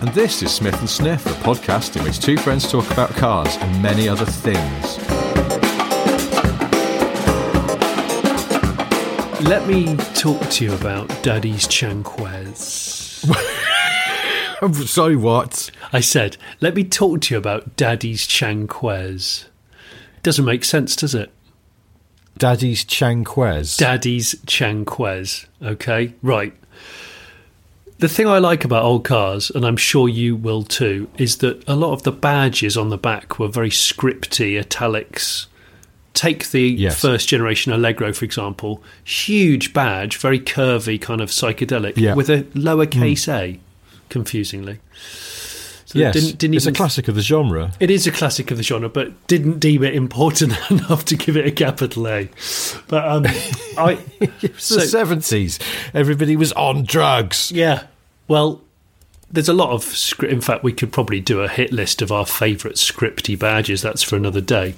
And this is Smith and Sniff, a podcast in which two friends talk about cars and many other things. Let me talk to you about Daddy's Chanquez. I'm sorry, what? I said, let me talk to you about Daddy's Chanquez. Doesn't make sense, does it? Daddy's Chanquez. Daddy's Chanquez. Okay, right. The thing I like about old cars, and I'm sure you will too, is that a lot of the badges on the back were very scripty, italics. Take the Yes. first generation Allegro, for example. Huge badge, very curvy, kind of psychedelic, Yeah. With a lowercase hmm. a, confusingly. So yes, didn't, didn't it's a classic of the genre. it is a classic of the genre, but didn't deem it important enough to give it a capital A. But um, I, so- the 70s. Everybody was on drugs. yeah, well, there's a lot of script. In fact, we could probably do a hit list of our favourite scripty badges. That's for another day.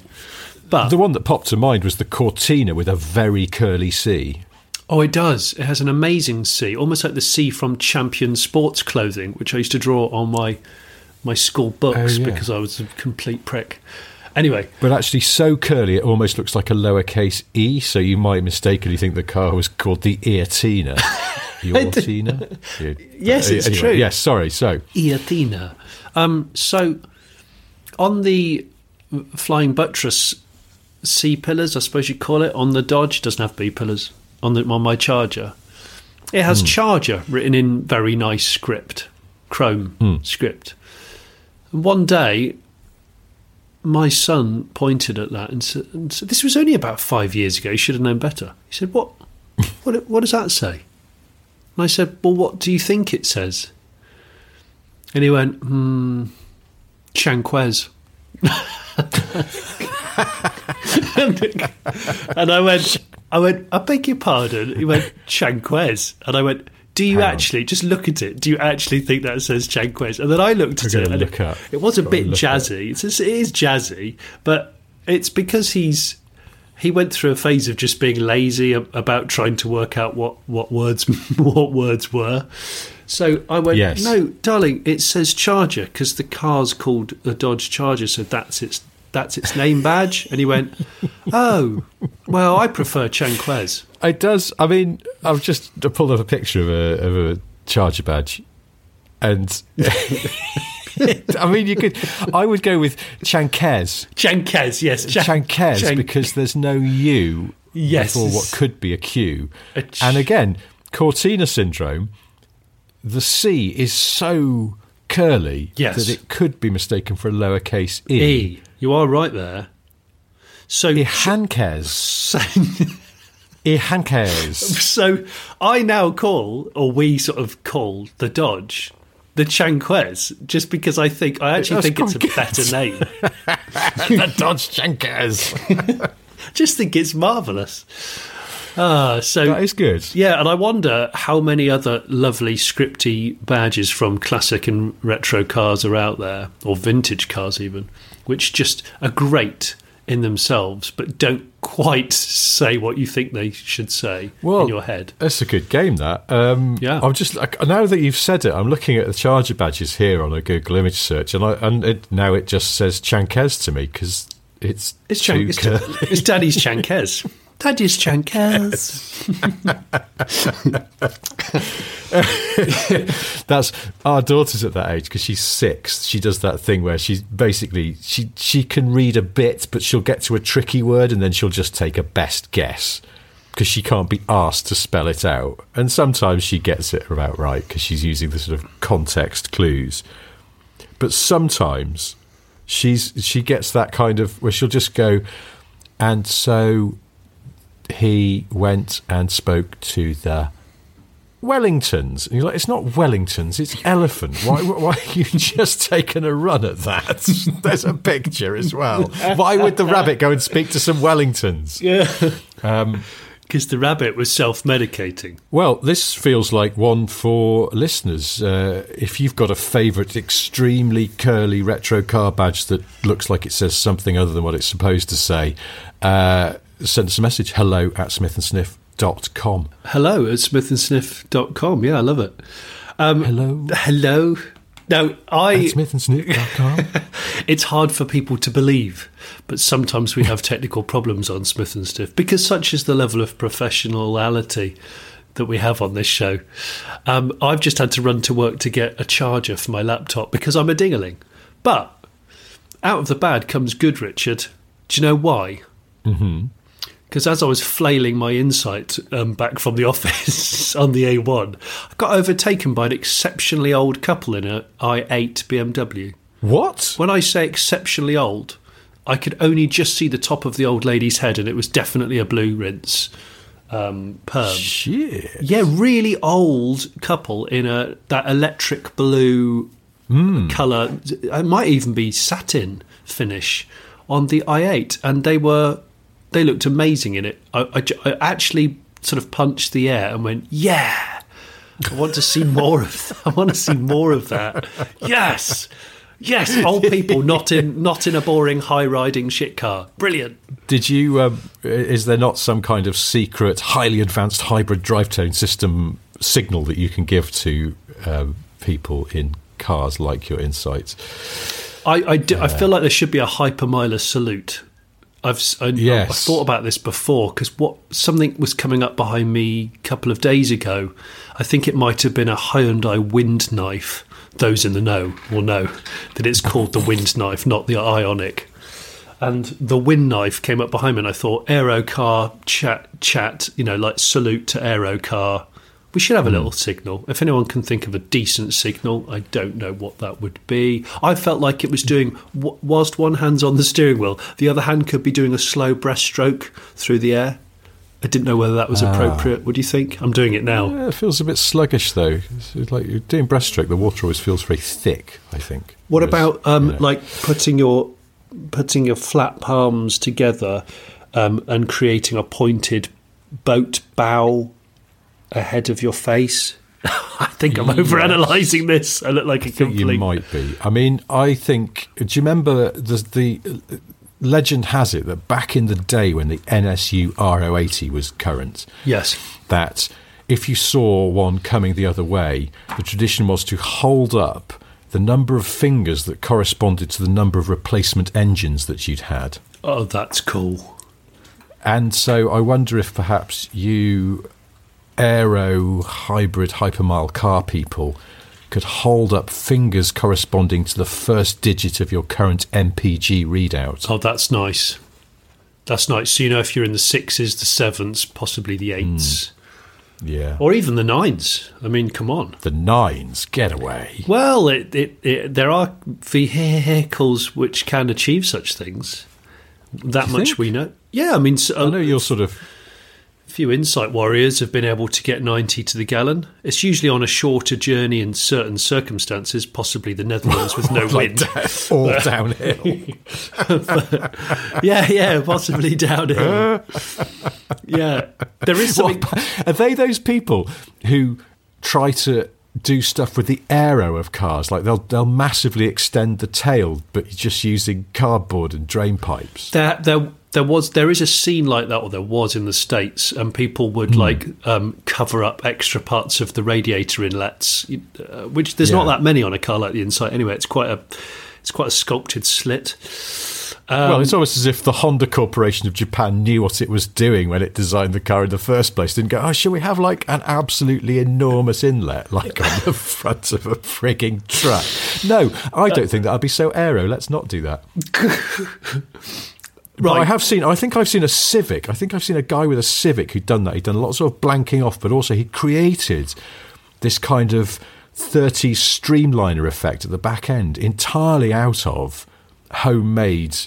But The one that popped to mind was the Cortina with a very curly C. oh, it does. It has an amazing C, almost like the C from Champion Sports Clothing, which I used to draw on my my school books Oh, yeah. because I was a complete prick. Anyway, But actually, so curly it almost looks like a lowercase e, so you might mistakenly think the car was called the Eartina. Your Tina? Yes, it's Anyway, true. Yes, sorry. So, Iathena. Um, so, on the flying buttress C pillars, I suppose you call it, on the Dodge, it doesn't have B pillars, on, the, on my Charger, it has Charger written in very nice script, Chrome script. One day, my son pointed at that and said, and said, This was only about five years ago, you should have known better. He said, What, what, what does that say? And I said, Well, what do you think it says? And he went, hmm, Chanquez. and I went, I went, I beg your pardon. He went, Chanquez. And I went, do you Hang on. actually, just look at it, do you actually think that says Chanquez? And then I looked at it and it, up. it was a bit jazzy. It's, it is jazzy, but it's because he's, he went through a phase of just being lazy about trying to work out what, what words what words were. So I went, Yes. no, darling, it says Charger because the car's called the Dodge Charger, so that's its that's its name badge. And he went, oh, well, I prefer Chanquez. it does. I mean, I've just pulled up a picture of a, of a Charger badge. And I mean, you could. I would go with Chanquez. Chanquez, yes, Chan- Chanquez Chan- because there's no U Yes. before what could be a Q. A ch- and again, Cortina syndrome, the C is so curly Yes. that it could be mistaken for a lowercase e. E. You are right there. So, Ihankez. so, Ihankez. so I now call, or we sort of call the Dodge. The Chanquez, just because I think I actually That's think it's a quite better name. the Dodge Chankez. just think it's marvelous. Ah, so That is good. Yeah, and I wonder how many other lovely scripty badges from classic and retro cars are out there, or vintage cars even, which just are great in themselves, but don't quite say what you think they should say Well, in your head. That's a good game. That. Um, Yeah. I'm just like now that you've said it, I'm looking at the Charger badges here on a Google image search, and I, and it, now it just says Chankez to me because it's It's, Chan- it's, it's Daddy's Chankez. Daddy's Chankez. That's our daughter's at that age because she's six. She does that thing where she's basically she she can read a bit, but she'll get to a tricky word and then she'll just take a best guess because she can't be asked to spell it out. And sometimes she gets it about right because she's using the sort of context clues. But sometimes she's she gets that kind of where she'll just go, and so he went and spoke to the Wellingtons. And you're like, it's not Wellingtons, it's elephant. Why, why are you just taking a run at that? There's a picture as well. Why would the rabbit go and speak to some Wellingtons? Yeah. Because the rabbit was self medicating. Well, this feels like one for listeners. Uh, if you've got a favourite extremely curly retro car badge that looks like it says something other than what it's supposed to say, uh, send us a message hello at smithandsniff.com. Hello at smithandsniff.com. Yeah, I love it. Um, Hello Hello. No, I. at smithandsniff.com. It's hard for people to believe, but sometimes we have technical problems on Smith and Sniff because such is the level of professionality that we have on this show. Um, I've just had to run to work to get a charger for my laptop because I'm a dingaling. But out of the bad comes good, Richard. Do you know why? Mm-hmm. Because as I was flailing my Insight um, back from the office on the A1, I got overtaken by an exceptionally old couple in a i8 BMW. what? When I say exceptionally old, I could only just see the top of the old lady's head, and it was definitely a blue rinse um, perm. Shit. Yeah, really old couple in a that electric blue color. It might even be satin finish on the i8, and they were they looked amazing in it. I, I I actually sort of punched the air and went, "Yeah, I want to see more of. I want to see more of that. Yes." Yes, old people not in not in a boring high riding shit car. Brilliant. Did you? Um, is there not some kind of secret, highly advanced hybrid drive tone system signal that you can give to um, people in cars like your Insights? I, I, do- I feel like there should be a hypermiler salute. I've I, Yes. I thought about this before because what something was coming up behind me a couple of days ago. I think it might have been a Hyundai wind knife. Those in the know will know that it's called the wind knife, not the Ioniq. And the wind knife came up behind me, and I thought aero car chat chat. You know, like salute to aero car. We should have a little signal. If anyone can think of a decent signal, I don't know what that would be. I felt like it was doing, whilst one hand's on the steering wheel, the other hand could be doing a slow breaststroke through the air. I didn't know whether that was appropriate. What do you think? I'm doing it now. Yeah, it feels a bit sluggish though. It's like you're doing breaststroke. The water always feels very thick. I think. What Whereas, about um, you know- like putting your putting your flat palms together um, and creating a pointed boat bow ahead of your face? I think I'm overanalyzing this. I look like a I complete. you might be. I mean, I think. Do you remember the the legend has it that back in the day when the NSU Ro80 was current, Yes. that if you saw one coming the other way, the tradition was to hold up the number of fingers that corresponded to the number of replacement engines that you'd had. Oh, that's cool. And so I wonder if perhaps you aero hybrid hypermile car people could hold up fingers corresponding to the first digit of your current MPG readout. Oh, that's nice. That's nice. So you know if you're in the sixes, the sevens, possibly the eights, hmm. Yeah. or even the nines. I mean, come on. the nines, get away. Well, it, it, it, there are vehicles which can achieve such things. That you much think? we know. Yeah, I mean, so, I know you're sort of few Insight warriors have been able to get 90 to the gallon. It's usually on a shorter journey in certain circumstances, possibly the Netherlands with no wind. all downhill. yeah, yeah, possibly downhill. yeah, there is something. What- are they those people who try to do stuff with the aero of cars? Like they'll they'll massively extend the tail, but just using cardboard and drain pipes. There, there, there was, there is a scene like that, or there was in the states, and people would like um, cover up extra parts of the radiator inlets, uh, which there's not that many on a car like the Insight. Anyway, it's quite a, it's quite a sculpted slit. well, it's almost as if the Honda Corporation of Japan knew what it was doing when it designed the car in the first place. Didn't go, oh, shall we have like an absolutely enormous inlet, like on the front of a frigging truck? No, I don't think that I'd be so aero. Let's not do that. But I have seen. I think I've seen a Civic. I think I've seen a guy with a Civic who'd done that. He'd done lots of blanking off, but also he created this kind of 30 streamliner effect at the back end entirely out of homemade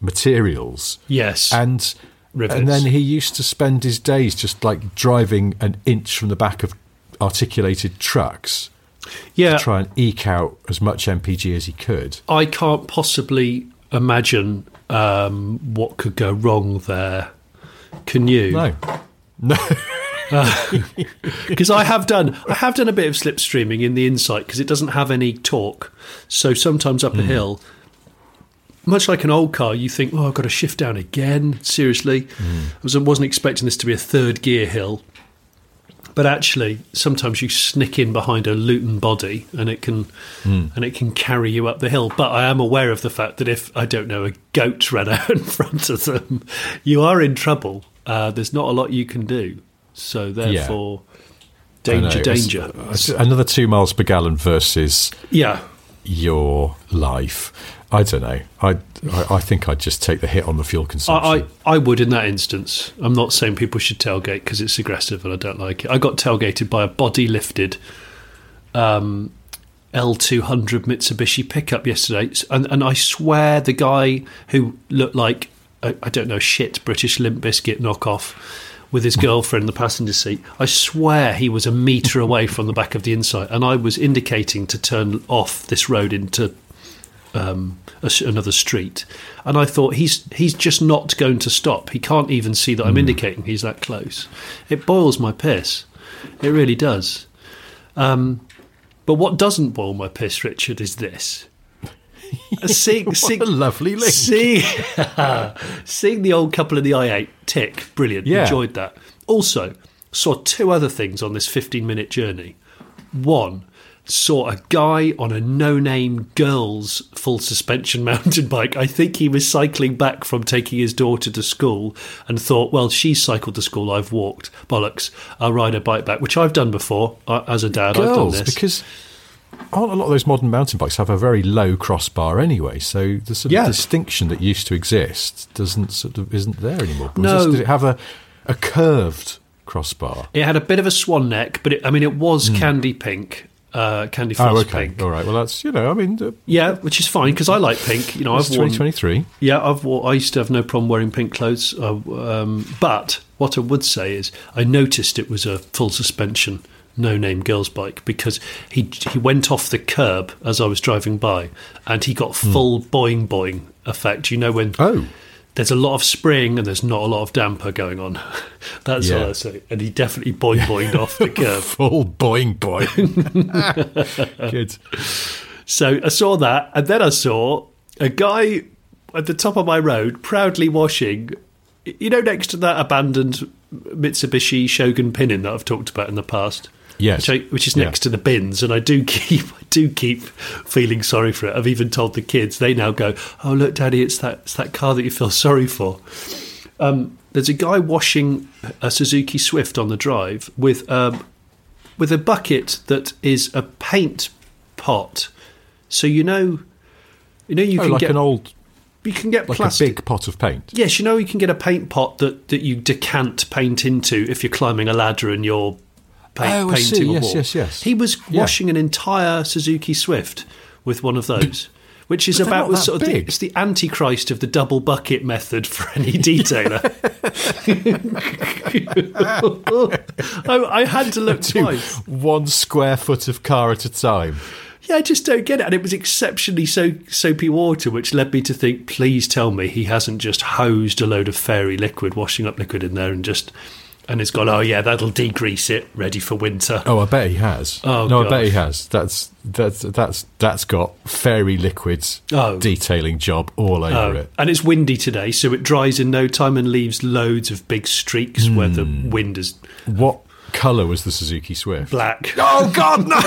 materials. Yes. And rivets. And then he used to spend his days just like driving an inch from the back of articulated trucks yeah, to try and eke out as much MPG as he could. I can't possibly imagine um, what could go wrong there. Can you? No. No. Uh, because I have done I have done a bit of slipstreaming in the Insight because it doesn't have any torque. So sometimes up a hmm. hill, much like an old car, you think, "Oh, I've got to shift down again." Seriously, was, I wasn't expecting this to be a third gear hill, but actually, sometimes you snick in behind a Luton body, and it can and it can carry you up the hill. But I am aware of the fact that if I don't know a goat ran out in front of them, you are in trouble. Uh, there's not a lot you can do. So therefore, know, danger, it's- danger. it's another two miles per gallon versus Yeah, your life. I don't know. I, I think I'd just take the hit on the fuel consumption. I, I, I would in that instance. I'm not saying people should tailgate because it's aggressive and I don't like it. I got tailgated by a body lifted um, L200 Mitsubishi pickup yesterday, and, and I swear the guy who looked like I I don't know shit British Limp Bizkit knockoff with his girlfriend in the passenger seat. I swear he was a metre away from the back of the Insight, and I was indicating to turn off this road into um, a another street, and I thought he's he's just not going to stop. He can't even see that I'm indicating he's that close. It boils my piss. It really does. Um, but what doesn't boil my piss, Richard, is this. seeing, seeing, a lovely link. seeing, seeing the old couple in the i8 tick, brilliant. Yeah. Enjoyed that. Also, saw two other things on this 15 minute journey. One, saw a guy on a no name girls full suspension mountain bike. I think he was cycling back from taking his daughter to school and thought, well, she's cycled to school, I've walked. Bollocks, I'll ride a bike back, which I've done before uh, as a dad. I've done Girls, this. because a lot of those modern mountain bikes have a very low crossbar anyway? So the sort Yeah. of distinction that used to exist doesn't sort of isn't there anymore. No. did it have a a curved crossbar? It had a bit of a swan neck, but it, I mean, it was candy pink, uh, candy Hmm. Oh, okay, pink. all right. Well, that's you know, I mean, uh, Yeah, which is fine because I like pink. You know, I've worn. 2023. Yeah, I've wore, I used to have no problem wearing pink clothes. Uh, um, but what I would say is, I noticed it was a full suspension, no name girls bike because he he went off the curb as I was driving by, and he got hmm. full boing boing effect. You know when Oh. there's a lot of spring and there's not a lot of damper going on. That's Yeah. all I say. And he definitely boing boinged off the curb. Full boing boing. Good. So I saw that, and then I saw a guy at the top of my road proudly washing. You know, next to that abandoned Mitsubishi Shogun pinning that I've talked about in the past. Yes. which, I, which is Yeah. next to the bins, and I do keep, I do keep feeling sorry for it. I've even told the kids; they now go, "Oh, look, Daddy, it's that, it's that car that you feel sorry for." Um, there's a guy washing a Suzuki Swift on the drive with um, with a bucket that is a paint pot. So you know, you know you Oh, can like get an old, you can get like plastic. a big pot of paint. Yes, you know you can get a paint pot that, that you decant paint into if you're climbing a ladder and you're paint, Oh, I painting Yes, wall. yes, yes. He was Yeah. washing an entire Suzuki Swift with one of those. Which is But about not the that sort of the, big. it's the antichrist of the double bucket method for any detailer. I, oh, I had to look twice. one square foot of car at a time. Yeah, I just don't get it. And it was exceptionally so soapy water, which led me to think, please tell me he hasn't just hosed a load of fairy liquid, washing up liquid in there, and just and it's gone. Oh yeah, that'll degrease it, ready for winter. Oh, I bet he has. Oh, no, I bet he has. That's that's that's that's got fairy liquids Oh. detailing job all over Oh, it. and it's windy today, so it dries in no time and leaves loads of big streaks where the Hmm. wind is What colour was the Suzuki Swift? black. Oh God, no!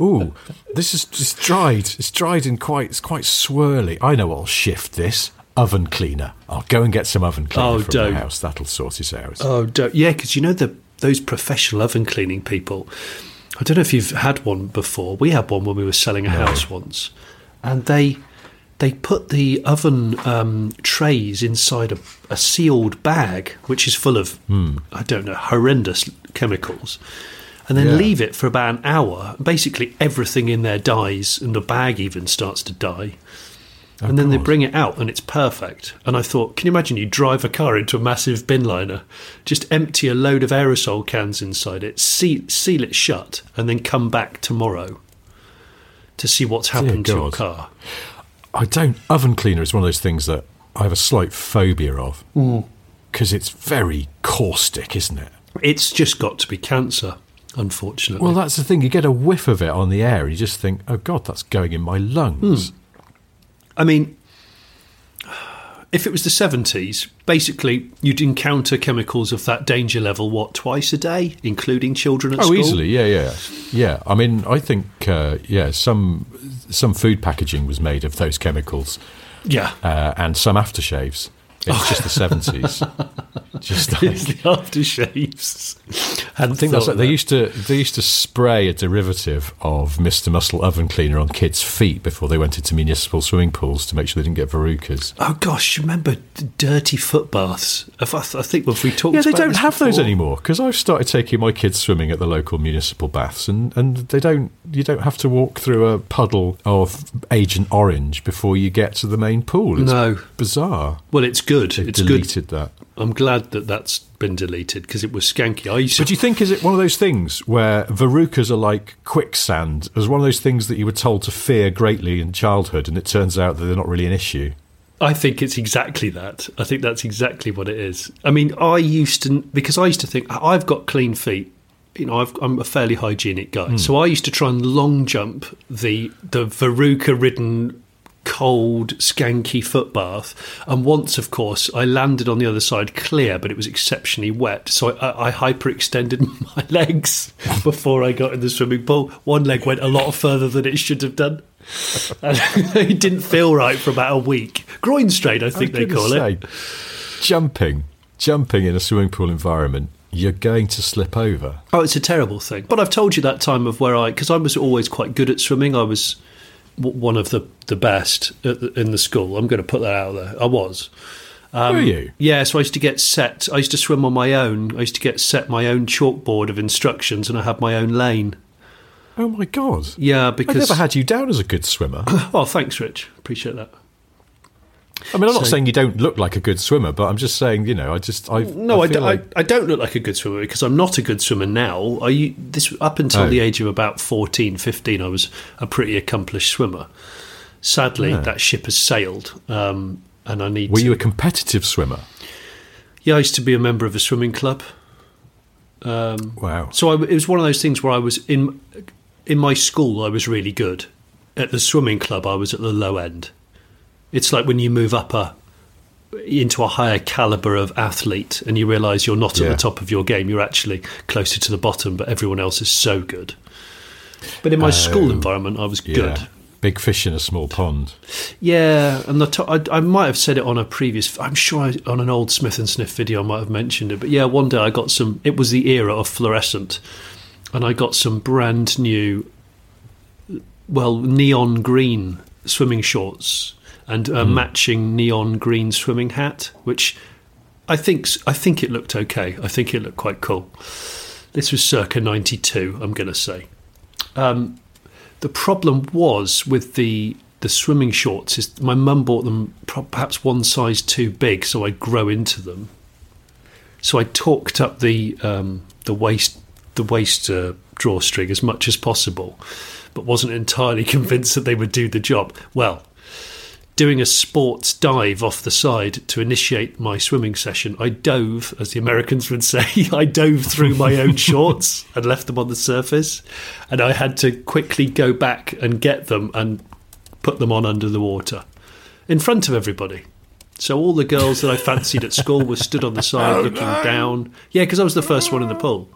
Ooh, this is just dried. It's dried and quite it's quite swirly. I know I'll shift this oven cleaner. I'll go and get some oven cleaner Oh, from the house. That'll sort it out. Oh, don't, yeah, because you know the those professional oven cleaning people. I don't know if you've had one before. We had one when we were selling a house once, and they they put the oven um, trays inside a, a sealed bag, which is full of I don't know horrendous chemicals, and then Yeah. leave it for about an hour. Basically, everything in there dies, and the bag even starts to die. And then they bring it out and it's perfect. And I thought, can you imagine you drive a car into a massive bin liner, just empty a load of aerosol cans inside it, seal, seal it shut, and then come back tomorrow to see what's happened to your car? I don't. Oven cleaner is one of those things that I have a slight phobia of mm. because it's very caustic, isn't it? It's just got to be cancer, unfortunately. Well, that's the thing. You get a whiff of it on the air, and you just think, "Oh God, that's going in my lungs." Hmm. I mean, if it was the 70s, basically you'd encounter chemicals of that danger level, what, twice a day, including children at Oh, school? Oh, easily, yeah, yeah, yeah. I mean, I think, uh, yeah, some some food packaging was made of those chemicals, Yeah. uh, and some aftershaves. It's just the seventies. just like, It's the aftershaves. I think that's like they used to they used to spray a derivative of Mr. Muscle oven cleaner on kids' feet before they went into municipal swimming pools to make sure they didn't get verrucas. Oh gosh, remember dirty foot baths? I, I think if we talked, Yeah, they don't have those anymore because I've started taking my kids swimming at the local municipal baths, and, and they don't. You don't have to walk through a puddle of Agent Orange before you get to the main pool. It's No. bizarre. Well, it's good. They've it's deleted good. that. I'm glad that that's been deleted because it was skanky. I used. But do you think is it one of those things where verrucas are like quicksand? It was one of those things that you were told to fear greatly in childhood, and it turns out that they're not really an issue. I think it's exactly that. I think that's exactly what it is. I mean, I used to because I used to think I've got clean feet. You know, I've, I'm a fairly hygienic guy, hmm. so I used to try and long jump the the verruca-ridden, cold, skanky foot bath. And once, of course, I landed on the other side clear, but it was exceptionally wet. So I, I hyperextended my legs before I got in the swimming pool. One leg went a lot further than it should have done. And it didn't feel right for about a week. Groin strain, I think I they call gonna it. Jumping, jumping in a swimming pool environment, you're going to slip over. Oh, it's a terrible thing. But I've told you that time of where I, because I was always quite good at swimming. I was one of the the best at the, in the school. I'm going to put that out there. I was. Um, Were you? Yeah, so I used to get set. I used to swim on my own. I used to get set my own chalkboard of instructions, and I had my own lane. Oh my god! Yeah, because I never had you down as a good swimmer. Oh, thanks, Rich. Appreciate that. I mean, I'm not saying you don't look like a good swimmer, but I'm just saying, you know, I just I No, I, feel do, like- I, I don't look like a good swimmer because I'm not a good swimmer now. I this up until Oh. the age of about 14, 15, I was a pretty accomplished swimmer. Sadly, Yeah. that ship has sailed, um, and I need. To Were to, you a competitive swimmer? Yeah, I used to be a member of a swimming club. Wow. So I, it was one of those things where I was in in my school. I was really good. At the swimming club, I was at the low end. It's like when you move up a into a higher caliber of athlete, and you realise you're not at Yeah. the top of your game. You're actually closer to the bottom, but everyone else is so good. But in my school Oh, environment, I was Yeah. good. Big fish in a small pond. Yeah, and the to- I, I might have said it on a previous. I'm sure I, on an old Smith and Sniff video I might have mentioned it. But yeah, one day I got some. It was the era of fluorescent, and I got some brand new, well, neon green swimming shorts and a matching neon green swimming hat, which I think I think it looked okay. I think it looked quite cool. This was circa '92. I'm going to say. Um, the problem was with the the swimming shorts is my mum bought them perhaps one size too big, so I'd grow into them. So I talked up the um, the waist the waist uh, drawstring as much as possible, but wasn't entirely convinced that they would do the job. Well, doing a sports dive off the side to initiate my swimming session, I dove, as the Americans would say, I dove through my own shorts and left them on the surface. And I had to quickly go back and get them and put them on under the water in front of everybody. So all the girls that I fancied at school were stood on the side oh, looking down. Yeah, because I was the first one in the pool.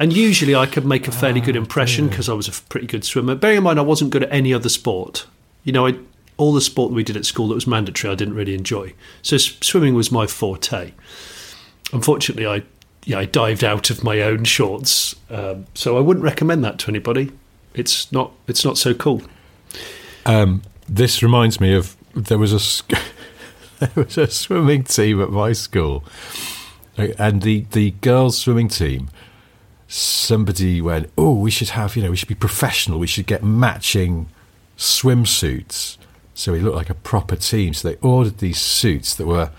And usually I could make a fairly good ah, impression because I was a pretty good swimmer. Bearing in mind I wasn't good at any other sport. You know, I, all the sport that we did at school that was mandatory I didn't really enjoy. So swimming was my forte. Unfortunately, I yeah I dived out of my own shorts, um, so I wouldn't recommend that to anybody. It's not it's not so cool. Um, this reminds me of there was a there was a swimming team at my school, and the the girls' swimming team. Somebody went, "Oh, we should have you know we should be professional. We should get matching swimsuits so he looked like a proper team. So they ordered these suits that were.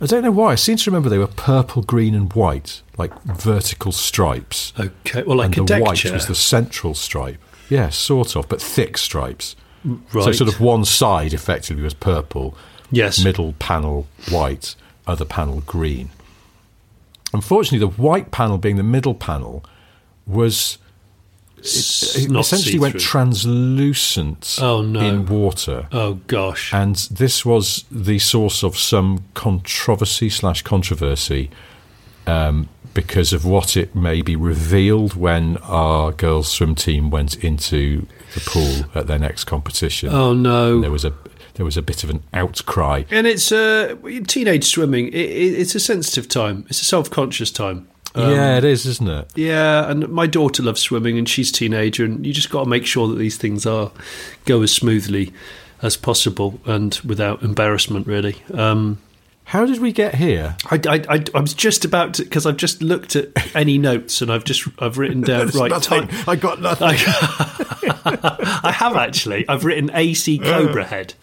I don't know why. I seem to remember they were purple, green, and white, like vertical stripes. Okay, well, like and a the white was the central stripe. Yeah, sort of, but thick stripes. Right. So sort of one side effectively was purple, Yes. middle panel white, other panel green. Unfortunately, the white panel being the middle panel was S- it essentially went translucent Oh, no. in water. Oh gosh. And this was the source of some controversy slash controversy um, because of what it may maybe revealed when our girls' swim team went into the pool at their next competition. oh no. There was a there was a bit of an outcry. And it's uh, teenage swimming. It, it, it's a sensitive time. It's a self-conscious time. Um, yeah, it is, isn't it? Yeah, and my daughter loves swimming, and she's a teenager, and you just got to make sure that these things are go as smoothly as possible and without embarrassment. Really, um, How did we get here? I, I, I, I was just about to because I've just looked at any notes, and I've just I've written down right. nothing. time- I got nothing. I have actually. I've written AC Cobra Head.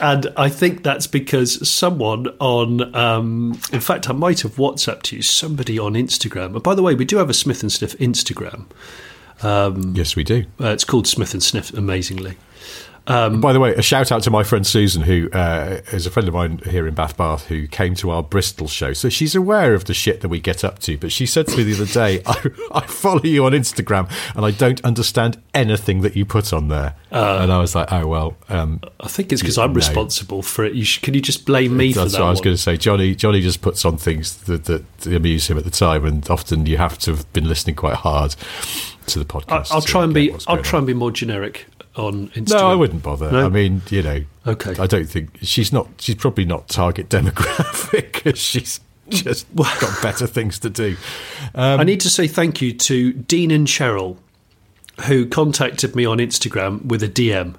And I think that's because someone on, um, in fact, I might have WhatsApped you, somebody on Instagram. And by the way, we do have a Smith and Sniff Instagram. yes, we do. Uh, it's called Smith and Sniff, amazingly. By the way, a shout out to my friend Susan, who uh, is a friend of mine here in Bath Bath, who came to our Bristol show. So she's aware of the shit that we get up to. But she said to me the other day, I, I follow you on Instagram and I don't understand anything that you put on there. and I was like, oh, well. Um, I think it's because I'm responsible for it. You sh- can you just blame me for that's what I was going to say. Jonny, Jonny just puts on things that, that amuse him at the time. And often you have to have been listening quite hard to the podcast. I'll try and be. I'll try on. and be more generic on Instagram. No, I wouldn't bother. No? I mean, you know, Okay. I don't think she's not. She's probably not target demographic because she's just got better things to do. Um, I need to say thank you to Dean and Cheryl, who contacted me on Instagram with a DM.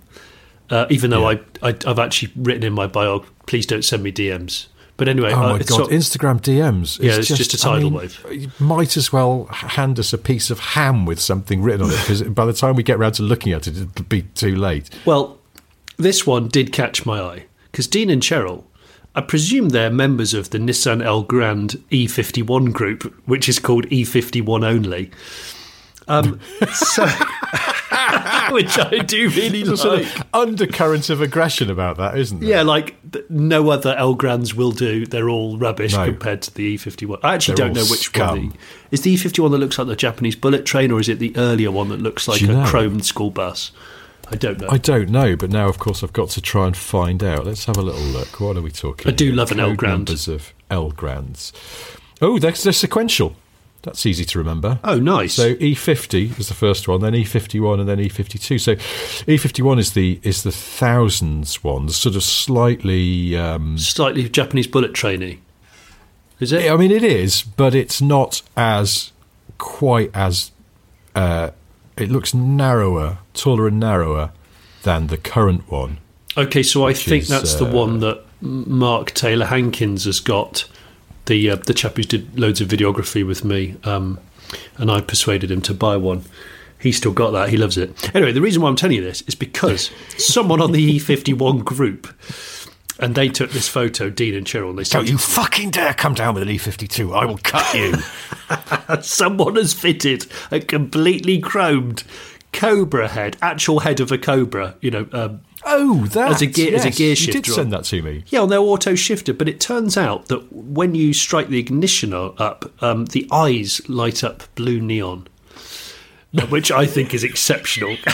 Uh, even though Yeah. I, I, I've actually written in my bio, please don't send me DMs. But anyway, Oh uh, my it's god! sort- Instagram DMs. Yeah, it's just a tidal I mean, wave. You might as well hand us a piece of ham with something written on it because by the time we get around to looking at it, it'll be too late. well, this one did catch my eye because Dean and Cheryl, I presume they're members of the Nissan Elgrand E51 group, which is called E51 only. Um, so, which I do really There's like. sort of undercurrent of aggression about that, isn't there? Yeah, like th- no other Elgrands will do. They're all rubbish No. compared to the E51. I actually They're don't know which scum. one. The, is the E51 that looks like the Japanese bullet train, or is it the earlier one that looks like a know? chromed school bus? I don't know. I don't know, but now, of course, I've got to try and find out. Let's have a little look. What are we talking? I do here? love an Elgrand. Numbers of Elgrands. Oh, they're sequential. That's easy to remember. oh, nice. So E50 is the first one, then E51, and then E52. So E51 is the is the thousands one, the sort of slightly. Um, Slightly Japanese bullet trainy. Is it? I mean, it is, but it's not as quite as. Uh, it looks narrower, taller and narrower than the current one. Okay, so I think is, that's the uh, one that Mark Taylor Hankins has got. The uh, the chap who did loads of videography with me, um, and I persuaded him to buy one. He's still got that. He loves it. Anyway, the reason why I'm telling you this is because someone on the E51 group, and they took this photo, Dean and Cheryl, and they said, you fucking dare come down with an E52! I will cut you. someone has fitted a completely chromed cobra head, actual head of a cobra, you know, um, oh, that As a gear- as a yes, gear You did send that to me. Yeah, on their auto shifter, but it turns out that when you strike the ignition up, um, the eyes light up blue neon, which I think is exceptional.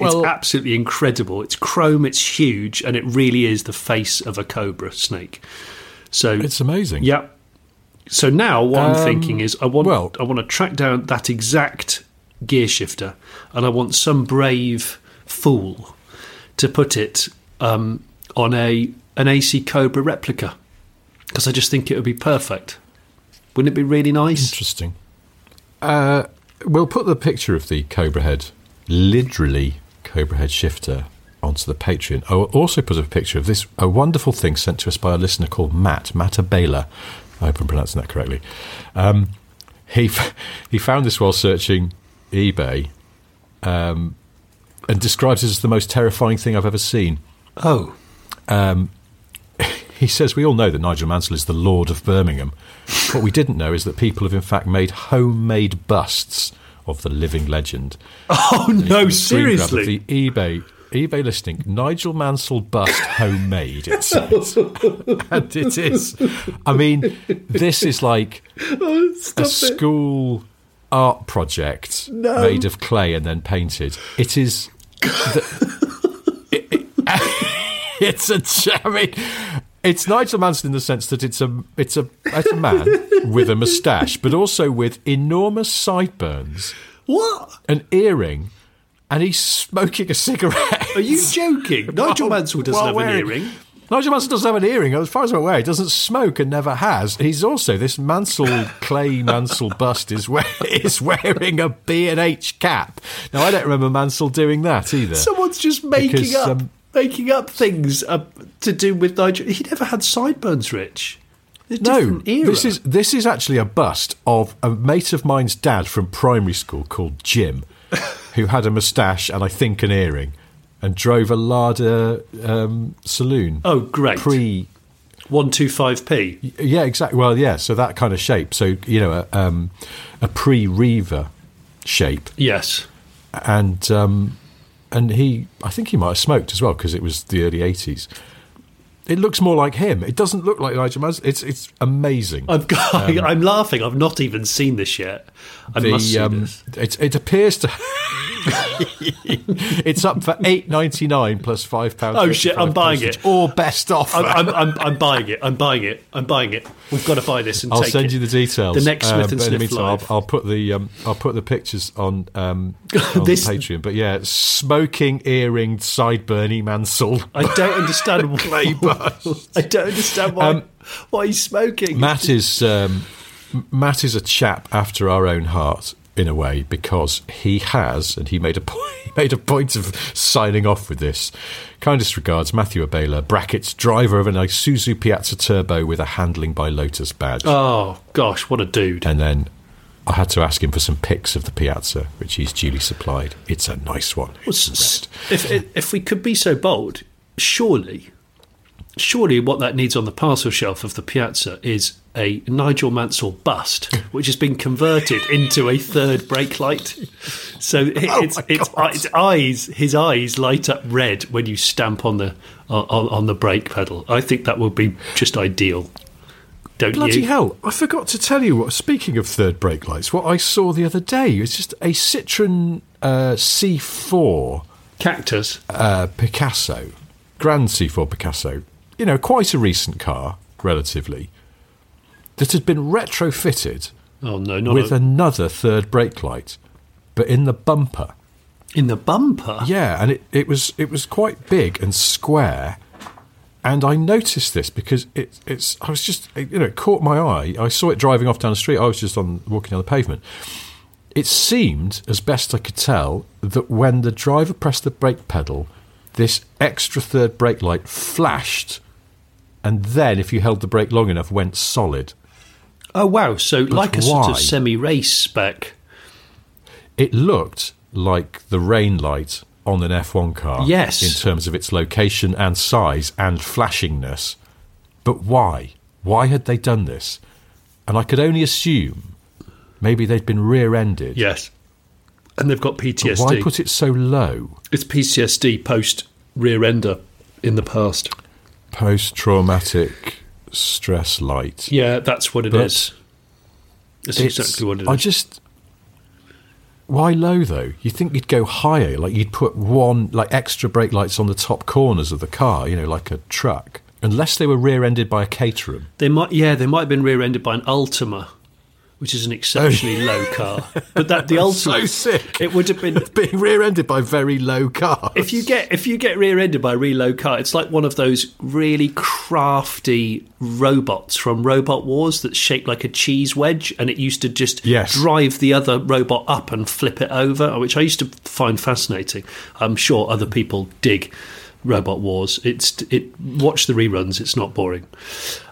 it's absolutely incredible. It's chrome, it's huge, and it really is the face of a cobra snake. So It's amazing. yeah. So now what I'm Um, thinking is I want well- I want to track down that exact gear shifter and I want some brave fool to put it um, on a an AC Cobra replica because I just think it would be perfect. Wouldn't it be really nice? Interesting. Uh, we'll put the picture of the Cobra Head, literally Cobra Head shifter, onto the Patreon. I will also put a picture of this a wonderful thing sent to us by a listener called Matt Matt Abela. I hope I'm pronouncing that correctly. Um, he f- he found this while searching eBay, um, and describes it as the most terrifying thing I've ever seen. Oh, He says, We all know that Nigel Mansell is the Lord of Birmingham. what we didn't know is that people have, in fact, made homemade busts of the living legend. oh And no! it's the screen grab of Seriously, The eBay. eBay listing Nigel Mansell bust homemade. It says, and it is. I mean, this is like a school art project made of clay and then painted. It is. The, it- it- it's a. mean, it's Nigel Mansell in the sense that it's a it's a it's a man with a moustache, but also with enormous sideburns, what? an earring, and he's smoking a cigarette. Are you joking? Nigel Mansell doesn't have an earring. Nigel Mansell doesn't have an earring. As far as I'm aware, he doesn't smoke and never has. He's also this Mansell clay Mansell bust is wear, is wearing a B and H cap. Now I don't remember Mansell doing that either. Someone's just making Because, up um, making up things uh, to do with Nigel. He never had sideburns, Rich. No, this is this is actually a bust of a mate of mine's dad from primary school called Jim, who had a moustache and I think an earring, and drove a Lada um, saloon. Oh, great. Pre one two five p. Yeah, exactly. Well, yeah. So that kind of shape. So you know, a, um, a pre-Riva shape, Yes. and um, and he, I think he might have smoked as well because it was the early eighties. It looks more like him. It doesn't look like Nigel Mansell. It's it's amazing. I've got, I'm laughing. I've not even seen this yet. I must see um, this. it, it appears to. it's up for eight ninety nine plus five pounds. Oh, shit, I'm buying it. Or best offer. I'm, I'm, I'm, I'm buying it. I'm buying it. I'm buying it. We've got to buy this and I'll send it. you the details. The next Smith Um, and but in the Sniff meantime. I'll, I'll put the um, I'll put the pictures on um, on This- Patreon. But yeah, smoking earring sideburny Mansell. I don't understand why. I don't understand why. Um, why he's smoking. Matt is um, Matt is a chap after our own heart in a way because he has, and he made a point, made a point of signing off with this. Kindest regards, Matthew Abela, brackets driver of an Isuzu Piazza Turbo with a handling by Lotus badge. Oh gosh, what a dude! And then I had to ask him for some pics of the Piazza, which he's duly supplied. It's a nice one. Well, s- s- if, if if we could be so bold, surely, surely what that needs on the parcel shelf of the Piazza is a Nigel Mansell bust, which has been converted into a third brake light. So it's Oh it's, its eyes, his eyes light up red when you stamp on the on, on the brake pedal. I think that would be just ideal. Don't Bloody you? hell! I forgot to tell you what. Speaking of third brake lights, what I saw the other day was just a Citroen uh, C4 Cactus. uh, Picasso, Grand C4 Picasso. You know, quite a recent car, relatively, that had been retrofitted Oh no, not with a, another third brake light, but in the bumper. in the bumper. Yeah, and it, it was it was quite big and square. And I noticed this because it, it's I was just you know it caught my eye. I saw it driving off down the street. I was just on walking down the pavement. It seemed, as best I could tell, that when the driver pressed the brake pedal, this extra third brake light flashed, and then if you held the brake long enough, went solid. Oh wow! So like a sort of semi-race spec. It looked like the rain light on an F1 car. Yes. In terms of its location and size and flashingness. But why? Why had they done this? And I could only assume maybe they'd been rear ended. Yes, and they've got But PTSD. why put it so low? It's PTSD post rear ender in the past. Post traumatic stress light. Yeah, that's what it But is. That's It's- exactly what it is. I just. Why low though? You think you'd go higher, like you'd put one like extra brake lights on the top corners of the car, you know, like a truck. Unless they were rear-ended by a Caterham. they might, yeah, they might have been rear ended by an Ultima, which is an exceptionally oh. low car. But that the Ultima, So sick. it would have been. being rear-ended by very low cars. If you get if you get rear ended by a really low car, it's like one of those really crafty robots from Robot Wars that's shaped like a cheese wedge, and it used to just Yes. drive the other robot up and flip it over, which I used to find fascinating. I'm sure other people dig. Robot Wars. It's it. Watch the reruns. It's not boring.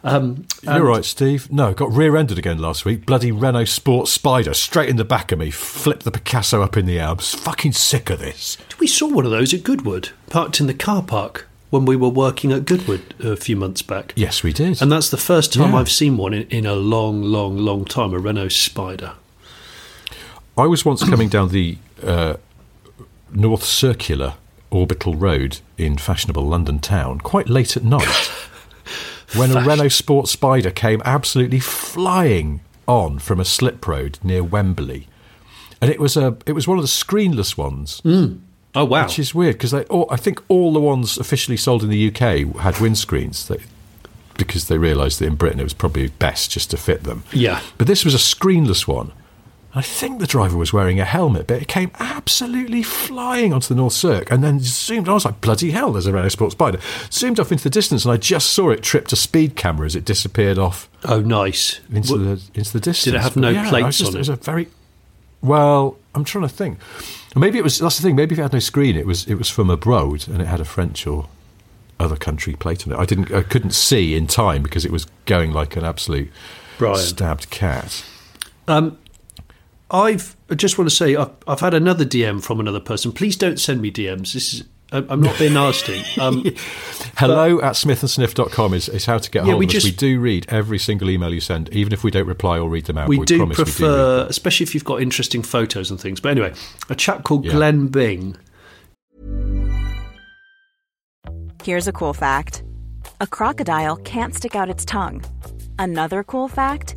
Um, You're right, Steve. No, got rear-ended again last week. Bloody Renault Sport Spider straight in the back of me. Flipped the Picasso up in the air. I'm fucking sick of this. we saw one of those at Goodwood, parked in the car park when we were working at Goodwood a few months back. Yes, we did. And that's the first time Yeah. I've seen one in, in a long, long, long time. A Renault Spider. I was once coming down the uh, North Circular Orbital Road in fashionable London town quite late at night when a Renault Sport Spider came absolutely flying on from a slip road near Wembley. And it was a it was one of the screenless ones, mm. Oh wow! which is weird because they all, I think all the ones officially sold in the UK had windscreens they, because they realised that in Britain it was probably best just to fit them. yeah. But this was a screenless one. I think the driver was wearing a helmet, but it came absolutely flying onto the North Circ and then zoomed. I was like, bloody hell, there's a Renault Sport Spider. Zoomed off into the distance, and I just saw it trip to speed camera as it disappeared off Oh nice. into, What- the, into the distance. Did it have But no yeah, plates just- on It it? was a very. Well, I'm trying to think. Maybe it was. That's the thing. Maybe if it had no screen, it was it was from abroad and it had a French or other country plate on it. I didn't. I couldn't see in time because it was going like an absolute Brian. stabbed cat. Um, I've I just want to say I've, I've had another DM from another person. Please don't send me DMs. This is I'm I'm not being nasty. Um, Hello at smithandsniff.com is, is how to get Yeah, hold we of us. just- We do read every single email you send, even if we don't reply or read them out. we, we do promise we do prefer, especially if you've got interesting photos and things. But anyway, a chap called Yeah. Glenn Bing. Here's a cool fact a crocodile can't stick out its tongue. Another cool fact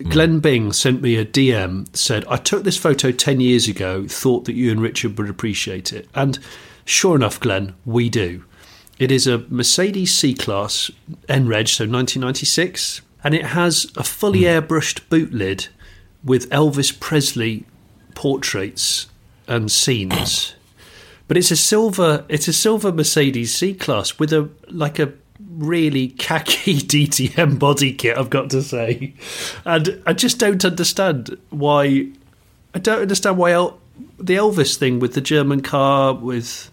Mm. Glenn Bing sent me a DM, said, I took this photo 10 years ago, thought that you and Richard would appreciate it. And sure enough, Glenn, we do. It is a Mercedes C Class NREG, so 1996, and it has a fully mm. airbrushed boot lid with Elvis Presley portraits and scenes. But it's a silver it's a silver Mercedes C Class with a like a really khaki DTM body kit, I've got to say. And I just don't understand why I don't understand why El, the Elvis thing with the German car with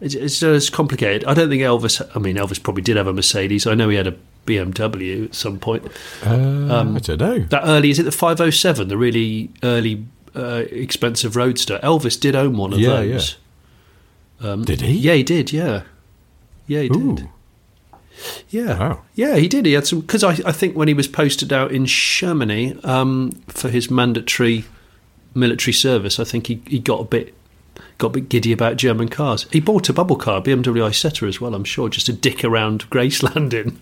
it's, it's just complicated. I don't think Elvis. I mean, Elvis probably did have a Mercedes. I know he had a BMW at some point. Uh, I don't know. That early is it the 507, the really early uh, expensive roadster? Elvis did own one of Yeah, those. Did he? Yeah, he did. Yeah, yeah, he Ooh. did. Yeah, Wow. yeah, he did. He had some because I, I think when he was posted out in Germany um, for his mandatory military service, I think he, he got a bit got a bit giddy about German cars. He bought a bubble car, BMW Isetta as well. I'm sure, just to dick around Graceland in.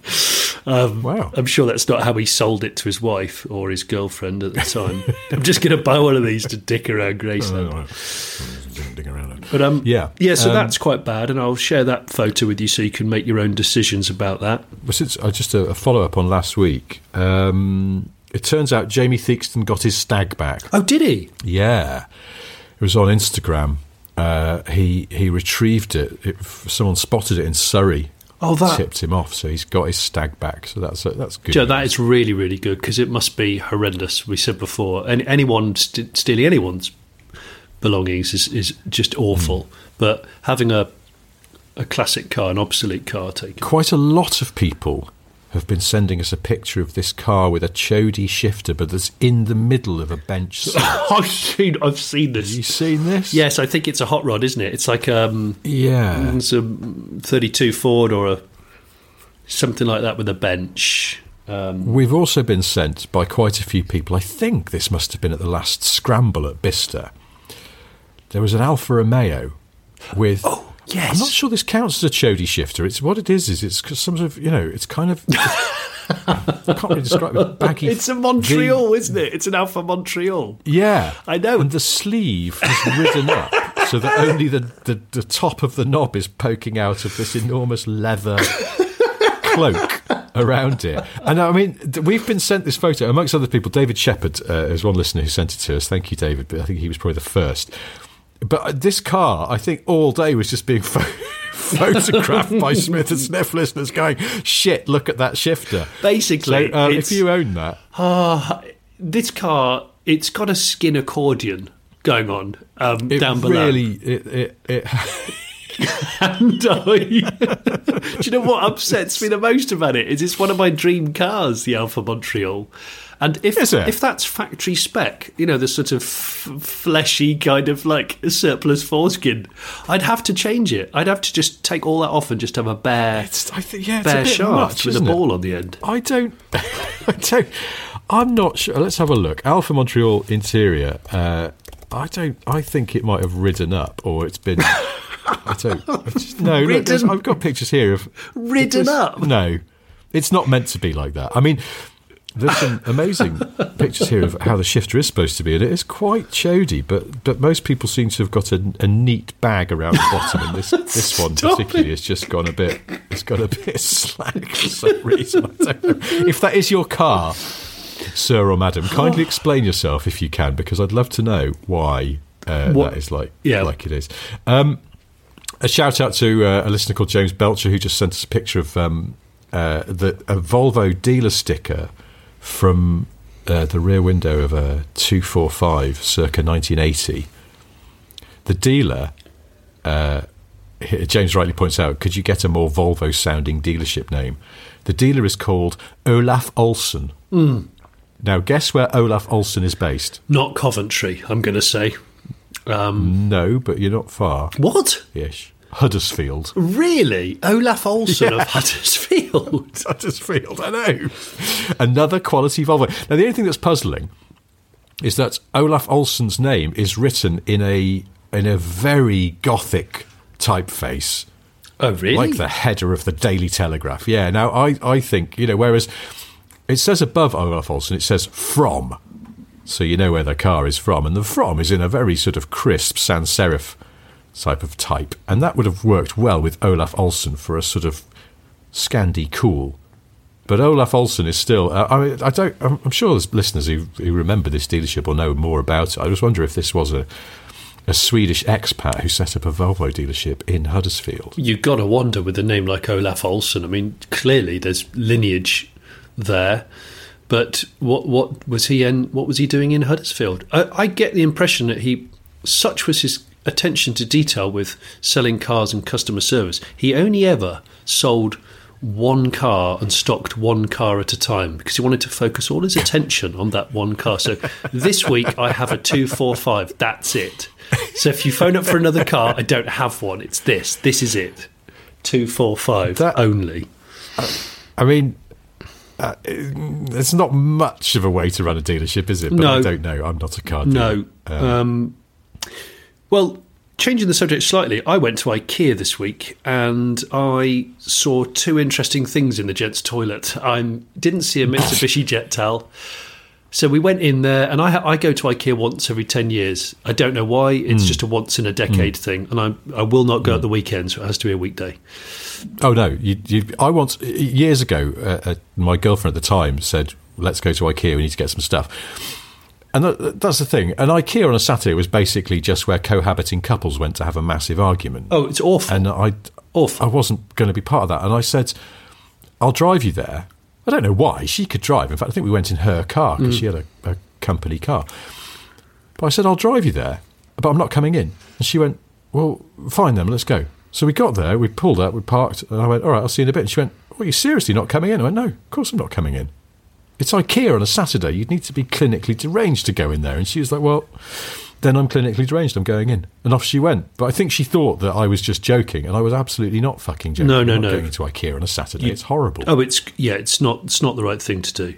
Um, Wow. I'm sure that's not how he sold it to his wife or his girlfriend at the time. I'm just going to buy one of these to dick around Graceland. Dig around it. But um, Yeah. yeah. So Um, that's quite bad, and I'll share that photo with you so you can make your own decisions about that. Well, since uh, just a, a follow up on last week, um, it turns out Jamie Theakston got his stag back. Oh, did he? Yeah, it was on Instagram. Uh, he he retrieved it. it. Someone spotted it in Surrey. Oh, that- tipped him off. So he's got his stag back. So that's that's good. Joe, that is really, really good because it must be horrendous. We said before, any, anyone st- stealing anyone's belongings is, is just awful. But having a a classic car, an obsolete car taken. Quite a lot of people have been sending us a picture of this car with a chody shifter, but that's in the middle of a bench. I've seen, I've seen Have you this. seen this? Yes, I think it's a hot rod, isn't it? It's like um, Yeah. it's a 32 Ford or a something like that with a bench. Um, We've also been sent by quite a few people. I think this must have been at the last scramble at Bicester. There was an Alfa Romeo with. Oh, yes. I'm not sure this counts as a chody shifter. It's what it is. Is it's some sort of you know. It's kind of. I can't really describe it. Baggy. it's a Montreal, isn't it? It's an Alfa Montreal. Yeah, I know. And the sleeve is ridden up so that only the, the, the top of the knob is poking out of this enormous leather cloak around it. And I mean, we've been sent this photo amongst other people. David Shepherd uh, is one listener who sent it to us. Thank you, David. But I think he was probably the first. But uh, this car, I think, all day was just being photographed by Smith and Sniff listeners going, "Shit, look at that shifter." Basically, so, uh, if you own that, Ah, this car, it's got a skin accordion going on um, down below. really, it, it, it and I, do you know what upsets me the most about it? Is it's one of my dream cars, the Alfa Montreal. And if if that's factory spec, you know, the sort of f- fleshy kind of like surplus foreskin, I'd have to change it. I'd have to just take all that off and just have a bare, It's, I think, yeah, it's a bare bit shaft much, with a isn't it? ball on the end. I don't. I don't. I'm not sure. Let's have a look. Alfa Montreal interior. Uh, I don't. I think it might have ridden up, or it's been. I don't. Just, no, look, I've got pictures here of Ridden there's- up? No, it's not meant to be like that. I mean. There's some amazing pictures here of how the shifter is supposed to be, and it is quite chody. But but most people seem to have got a, a neat bag around the bottom, and this this one particularly it. has just gone a bit. It's got a bit slack for some reason. I don't know. If that is your car, sir or madam, kindly explain yourself if you can, because I'd love to know why uh, that is like Yeah. like it is. Um, a shout out to uh, a listener called James Belcher who just sent us a picture of um, uh, the a Volvo dealer sticker from uh, the rear window of a 245 circa 1980. The dealer, uh, James rightly points out, could you get a more Volvo sounding dealership name? The dealer is called Olaf Olsen. Now, guess where Olaf Olsen is based? Not Coventry, I'm going to say. Um, No, but you're not far what? ish. Huddersfield. Really? Olaf Olsen of Huddersfield? Huddersfield, I know. Another quality Volvo. Now, the only thing that's puzzling is that Olaf Olsen's name is written in a in a very gothic typeface, Oh, really? like the header of the Daily Telegraph. Yeah. Now, I I think you know, whereas it says above Olaf Olsen, it says from, so you know where the car is from, and the from is in a very sort of crisp sans serif type of type, and that would have worked well with Olaf Olsen for a sort of Scandi cool. But Olaf Olsen is still. Uh, I mean, I don't. I'm, I'm sure there's listeners who, who remember this dealership or know more about it. I just wonder if this was a a Swedish expat who set up a Volvo dealership in Huddersfield. You've got to wonder with a name like Olaf Olsen. I mean, clearly there's lineage there, but what what was he in? What was he doing in Huddersfield? I, I get the impression that he, such was his attention to detail with selling cars and customer service, he only ever sold one car and stocked one car at a time because he wanted to focus all his attention on that one car. So this week I have a 245, that's it. So if you phone up for another car, I don't have one. It's this. This is it. 245 That- only. I mean, uh, it's not much of a way to run a dealership, is it? But No. I don't know. I'm not a car dealer. No. Um, well, changing the subject slightly, I went to IKEA this week and I saw two interesting things in the gents' toilet. I didn't see a Mitsubishi jet towel. So we went in there, and I, I go to IKEA once every 10 years. I don't know why, it's just a once in a decade thing. And I, I will not go at the weekend, so it has to be a weekday. Oh no! You, you, I once years ago, uh, uh, my girlfriend at the time said, "Let's go to IKEA. We need to get some stuff." And that, that's the thing. And IKEA on a Saturday was basically just where cohabiting couples went to have a massive argument. Oh, it's awful. and I, Awful. I wasn't going to be part of that. And I said, "I'll drive you there." I don't know why she could drive. In fact, I think we went in her car because hmm. she had a, a company car. But I said, "I'll drive you there, but I'm not coming in." And she went, "Well, fine then. Let's go." So we got there. We pulled up. We parked. And I went, "All right, I'll see you in a bit." And she went, "Well, you seriously not coming in?" I went, "No, of course I'm not coming in." It's IKEA on a Saturday. You'd need to be clinically deranged to go in there. And she was like, "Well." then I'm clinically deranged. I'm going in. And off she went. But I think she thought that I was just joking, and I was absolutely not fucking joking. No, no, no. Going to IKEA on a Saturday, it's horrible. Oh, it's yeah, it's not it's not the right thing to do.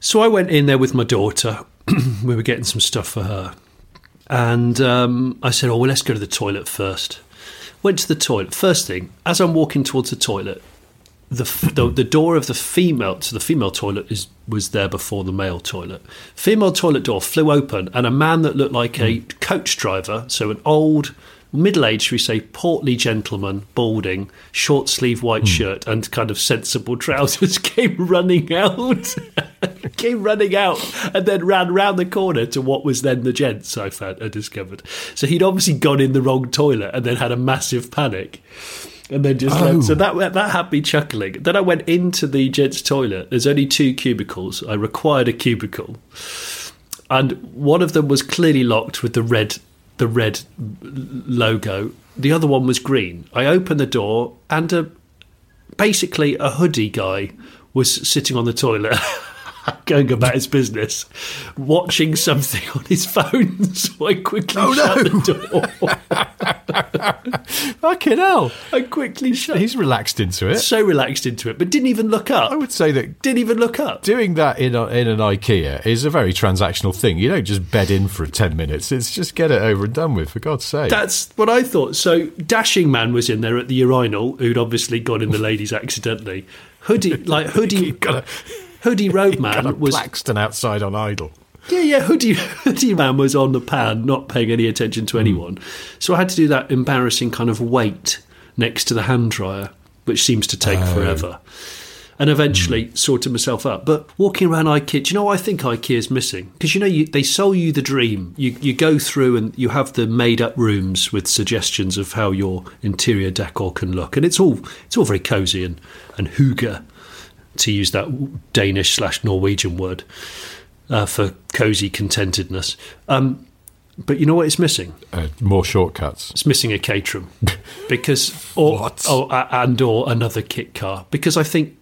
So I went in there with my daughter. we were getting some stuff for her, and um, I said, "Oh, well, let's go to the toilet first. Went to the toilet. First thing, as I'm walking towards the toilet, the, the the door of the female so the female toilet is was there before the male toilet. Female toilet door flew open, and a man that looked like a hmm. coach driver, so an old, middle-aged, should we say, portly gentleman, balding, short sleeve white hmm. shirt, and kind of sensible trousers, came running out. came running out and then ran round the corner to what was then the gents I found I discovered. So he'd obviously gone in the wrong toilet and then had a massive panic and then just Oh. left. So that that had me chuckling. Then I went into the gents' toilet. There's only two cubicles. I required a cubicle, and one of them was clearly locked with the red the red logo. The other one was green. I opened the door, and a, basically a hoodie guy was sitting on the toilet. Going about his business, watching something on his phone. So I quickly oh, shut the door. Fucking hell. I quickly shut. He's relaxed into it. so relaxed into it, but didn't even look up. I would say that didn't even look up. doing that in a, in an IKEA is a very transactional thing. You don't just bed in for 10 minutes. It's just get it over and done with, for God's sake. That's what I thought. So Dashing Man was in there at the urinal, who'd obviously gone in the ladies accidentally. Hoodie, like hoodie, hoodie Roadman was Blackstone outside on idle. Yeah, yeah. Hoodie, hoodie man was on the pan, not paying any attention to hmm. anyone. So I had to do that embarrassing kind of wait next to the hand dryer, which seems to take oh. forever. And eventually hmm. sorted myself up. But walking around IKEA, do you know what I think IKEA's missing? Because you know you, they sell you the dream. You you go through and you have the made up rooms with suggestions of how your interior decor can look, and it's all it's all very cosy and and hygge, to use that Danish slash Norwegian word uh, for cozy contentedness. Um, but you know what it's missing? Uh, more shortcuts. It's missing a Caterham because, or, What? or and or another kit car because I think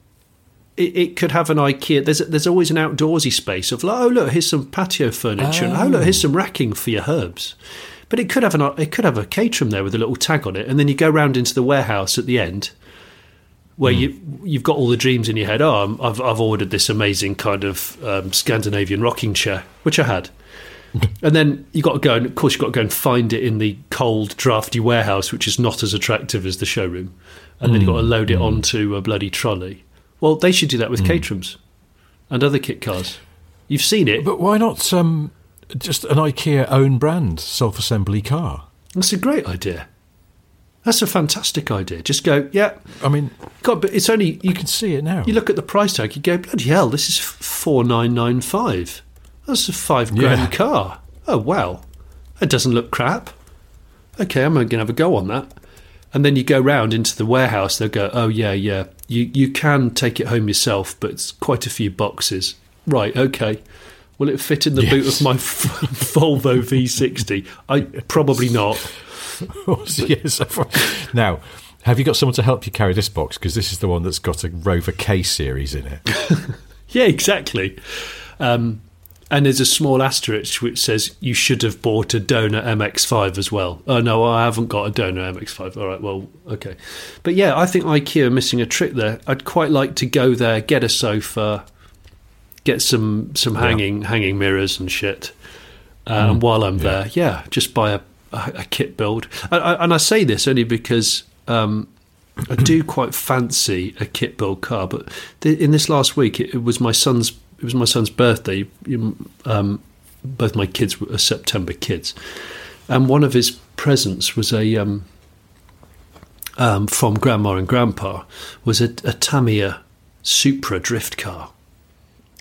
it, it could have an IKEA. There's there's always an outdoorsy space of like, oh look, here's some patio furniture, and oh look, here's some racking for your herbs. But it could have an it could have a Caterham there with a little tag on it, and then you go round into the warehouse at the end. Where you you've got all the dreams in your head. Oh, I'm, I've I've ordered this amazing kind of um, Scandinavian rocking chair, which I had, and then you got to go and of course you have got to go and find it in the cold, drafty warehouse, which is not as attractive as the showroom, and then you have got to load it onto a bloody trolley. Well, they should do that with Caterhams and other kit cars. You've seen it. But why not um, just an IKEA own brand self assembly car? That's a great idea. That's a fantastic idea. Just go, yeah. I mean, God, but it's only you can see it now. You look at the price tag, you go, bloody hell, this is four nine nine five. That's a five grand Yeah. car. Oh wow, that doesn't look crap. Okay, I'm going to have a go on that. And then you go round into the warehouse. They'll go, oh yeah, yeah. You you can take it home yourself, but it's quite a few boxes. Right, okay. Will it fit in the boot of my Volvo V60? I probably not. yes. now, have you got someone to help you carry this box? Because this is the one that's got a Rover K series in it. Yeah, exactly. Um, and there's a small asterisk which says you should have bought a Donor MX5 as well. Oh no, I haven't got a Donor MX5. All right, well, okay. But yeah, I think IKEA are missing a trick there. I'd quite like to go there, get a sofa, get some some hanging hanging mirrors and shit. Uh, and while I'm there, yeah, just buy a, a, a kit build. And I, and I say this only because um, I do quite fancy a kit build car. But th- in this last week, it, it was my son's. It was my son's birthday. Um, both my kids were September kids, and one of his presents was a um, um, from Grandma and Grandpa was a, a Tamiya Supra drift car,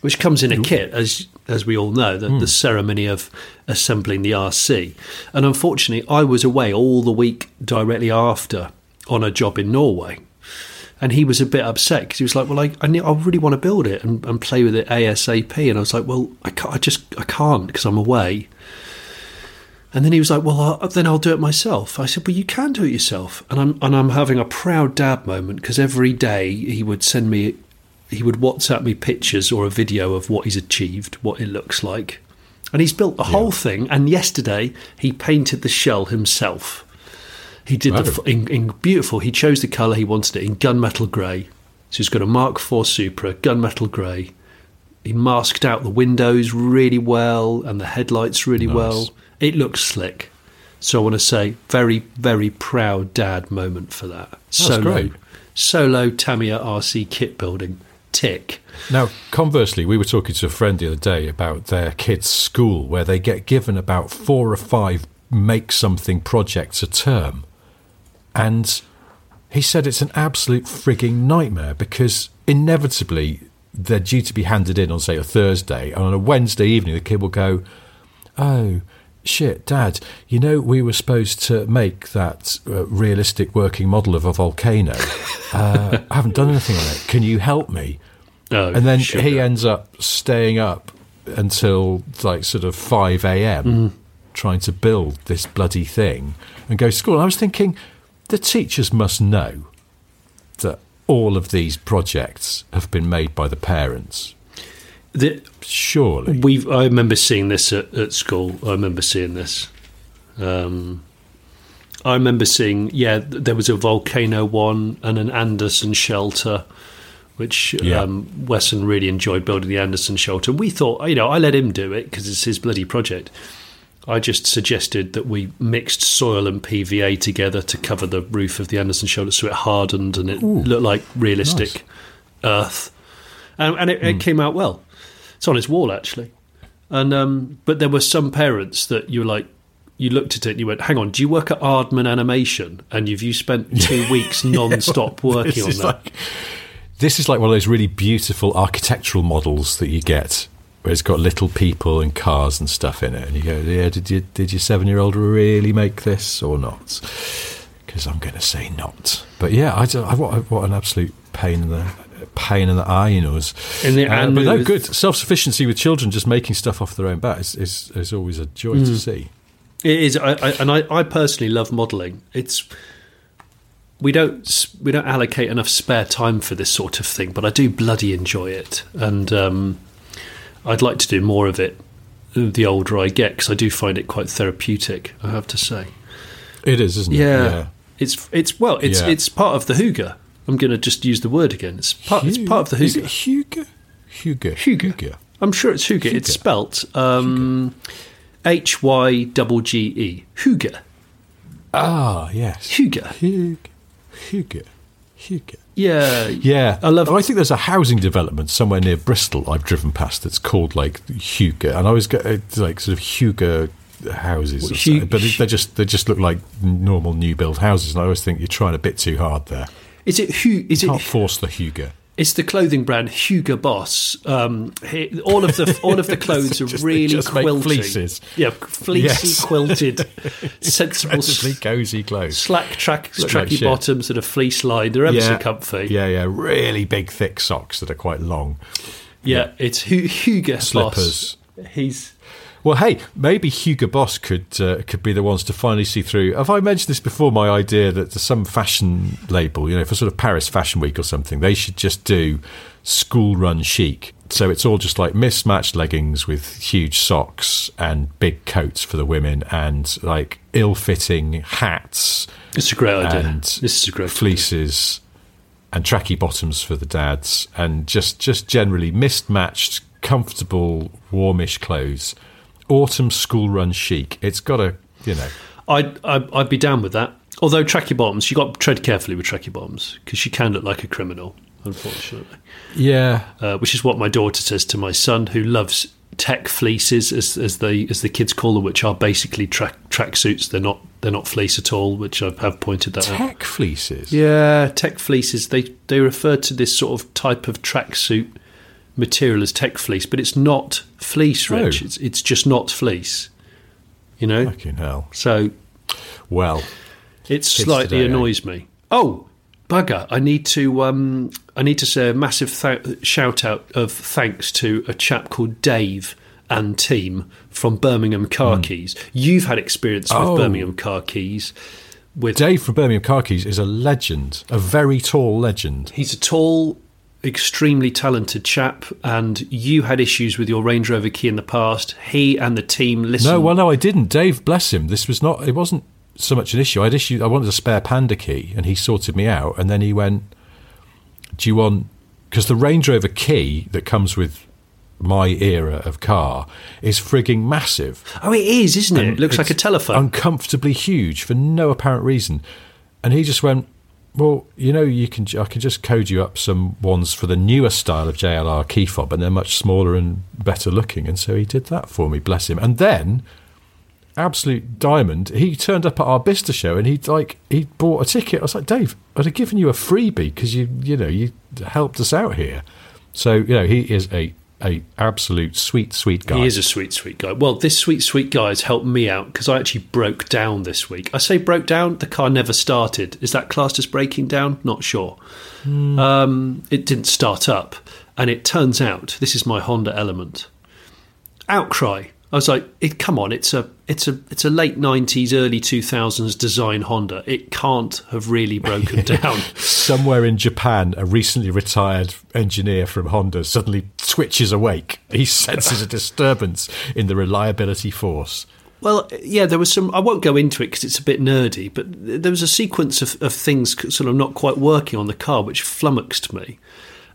which comes in a kit, as as we all know, the, the hmm. ceremony of assembling the RC. And unfortunately, I was away all the week directly after on a job in Norway. And he was a bit upset because he was like, "Well, I, I, I really want to build it and, and play with it ASAP." And I was like, "Well, I, can't, I just I can't because I'm away." And then he was like, "Well, i then I'll do it myself." I said, "Well, you can do it yourself." And I'm and I'm having a proud dad moment because every day he would send me, he would WhatsApp me pictures or a video of what he's achieved, what it looks like, And he's built the whole thing. And yesterday he painted the shell himself. He did the in, in beautiful. He chose the colour he wanted it in gunmetal grey. So he's got a Mark IV Supra, gunmetal grey. He masked out the windows really well and the headlights really Nice. well. It looks slick. So I want to say, very, very proud dad moment for that. Solo, great. solo Tamiya RC kit building. Tick. Now, conversely, we were talking to a friend the other day about their kids' school where they get given about four or five make something projects a term. And he said it's an absolute frigging nightmare because inevitably they're due to be handed in on, say, a Thursday. And on a Wednesday evening, the kid will go, Oh, shit, Dad, you know, we were supposed to make that uh, realistic working model of a volcano. Uh, I haven't done anything on it. Can you help me? Oh, and then sugar. he ends up staying up until like sort of 5 a.m. trying to build this bloody thing and go to school. And I was thinking, the teachers must know that all of these projects have been made by the parents. The- Surely. We've. I remember seeing this at, at school. I remember seeing this. Um, I remember seeing. Yeah, there was a volcano one and an Anderson shelter, which Yeah. um, Wesson really enjoyed building the Anderson shelter. We thought, you know, I let him do it because it's his bloody project. I just suggested that we mixed soil and PVA together to cover the roof of the Anderson shelter so it hardened and it looked like realistic earth. And, and it, it came out well. It's on his wall actually. And um, but there were some parents that you were like, you looked at it and you went, "Hang on, do you work at Aardman Animation? And you've you spent two weeks non-stop working on that?" like this is like one of those really beautiful architectural models that you get where it's got little people and cars and stuff in it and you go yeah did you did your seven year old really make this or not because i'm going to say not but yeah I, I what, what an absolute pain in the pain in the eye you know is In the uh, but no good self-sufficiency with children just making stuff off their own bat is, is, is always a joy Mm. to see It is, I, I, and I, I personally love modelling. It's we don't we don't allocate enough spare time for this sort of thing, but I do bloody enjoy it, and um, I'd like to do more of it. The older I get, because I do find it quite therapeutic. I have to say, it is isn't yeah, it Yeah, it's it's well, it's Yeah. it's part of the hygge. I'm going to just use the word again. It's part it's part of the is it hygge. Hugo Hugo Hygge. I'm sure it's hygge. It's spelt um, H Y double G E. Hygge. ah yes Hygge. Hugo Hugo Hugo Yeah, Yeah, I love- Oh, I think there's a housing development somewhere near Bristol I've driven past that's called like Hugo, and I always get uh, like sort of Hugo houses, or Hu- but they just they just look like normal new build houses, and I always think you're trying a bit too hard there. Is it Hu? Is Can't it? force the Hugo. It's the clothing brand Hugo Boss. Um, all of the all of the clothes are Just- really just make quilty. fleeces. Yeah, fleecy Yes. quilted, sensible cozy clothes. slack track like tracky shit. bottoms that are fleece lined. They're ever so comfy. Yeah, yeah, really big, thick socks that are quite long. Yeah, it's Hu- Hugo Slippers. Boss. He's Well, hey, maybe Hugo Boss could uh, could be the ones to finally see through. Have I mentioned this before? My idea that some fashion label, you know, for sort of Paris Fashion Week or something, they should just do school run chic. So it's all just like mismatched leggings with huge socks and big coats for the women and like ill fitting hats it's a great idea. and this is a great fleeces and tracky bottoms for the dads and just just generally mismatched comfortable warmish clothes autumn school run chic it's got a you know I'd, I'd I'd be down with that. Although tracky bottoms, you got to tread carefully with tracky bottoms because she can look like a criminal, unfortunately. yeah uh, which is what my daughter says to my son, who loves tech fleeces, as, as they as the kids call them, which are basically track tracksuits. They're not they're not fleece at all, which I have pointed that out. tech fleeces Yeah, tech fleeces. They they refer to this sort of type of tracksuit material as tech fleece, but it's not fleece, Rich. Oh. It's it's just not fleece. You know, fucking hell so well it slightly today, eh? annoys me. Oh, bugger! I need to um, I need to say a massive th- shout out of thanks to a chap called Dave and team from Birmingham Car Keys. You've had experience with. Oh. Birmingham Car Keys. With dave from birmingham car keys is a legend a very tall legend he's a tall. Extremely talented chap, and you had issues with your Range Rover key in the past. He and the team listened. No, well, no, I didn't. Dave, bless him. This was not. It wasn't so much an issue. I'd issue. I wanted a spare Panda key, and he sorted me out. And then he went, "Do you want?" Because the Range Rover key that comes with my era of car is frigging massive. Oh, it is, isn't it? And It looks like a telephone. uncomfortably huge for no apparent reason. And he just went, "Well, you know, you can. I can just code you up some ones for the newer style of JLR key fob, and they're much smaller and better looking." And so he did that for me, bless him. And then, absolute diamond, he turned up at our Bicester show, and he like he bought a ticket. I was like, "Dave, I'd have given you a freebie because you, you know, you helped us out here." So you know, he is a a absolute sweet, sweet guy. He is a sweet, sweet guy. Well, this sweet, sweet guy has helped me out because I actually broke down this week. I say broke down, the car never started. Is that classed as breaking down? Not sure. Um, it didn't start up. And it turns out, this is my Honda element. Outcry. I was like, it, come on, it's a it's a it's a late nineties, early two thousands design Honda. It can't have really broken down. somewhere in Japan, a recently retired engineer from Honda suddenly twitches awake. He senses a disturbance in the reliability force. Well, yeah, there was some. I won't go into it because it's a bit nerdy, but there was a sequence of, of things sort of not quite working on the car, which flummoxed me.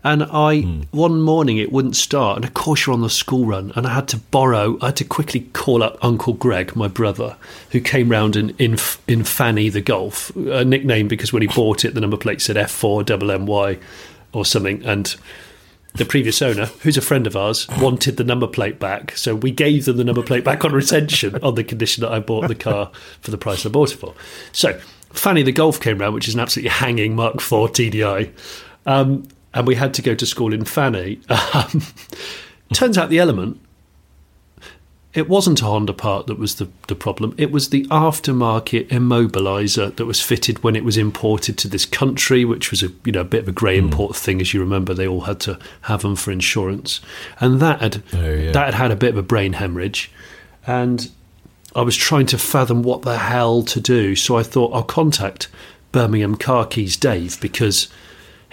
And I, one morning, it wouldn't start, and of course you're on the school run, and I had to borrow. I had to quickly call up Uncle Greg, my brother, who came round in in, in Fanny the Golf, a nickname because when he bought it, the number plate said F4 double MY or something, and the previous owner, who's a friend of ours, wanted the number plate back. So we gave them the number plate back on retention on the condition that I bought the car for the price I bought it for. So Fanny the Golf came round, which is an absolutely hanging Mark IV TDI. Um, and we had to go to school in Fanny. Um, turns out the element, it wasn't a Honda part that was the, the problem. It was the aftermarket immobilizer that was fitted when it was imported to this country, which was a you know a bit of a grey import thing, as you remember. They all had to have them for insurance, and that had Oh, yeah. that had had a bit of a brain hemorrhage, and I was trying to fathom what the hell to do. So I thought I'll contact Birmingham Car Keys Dave because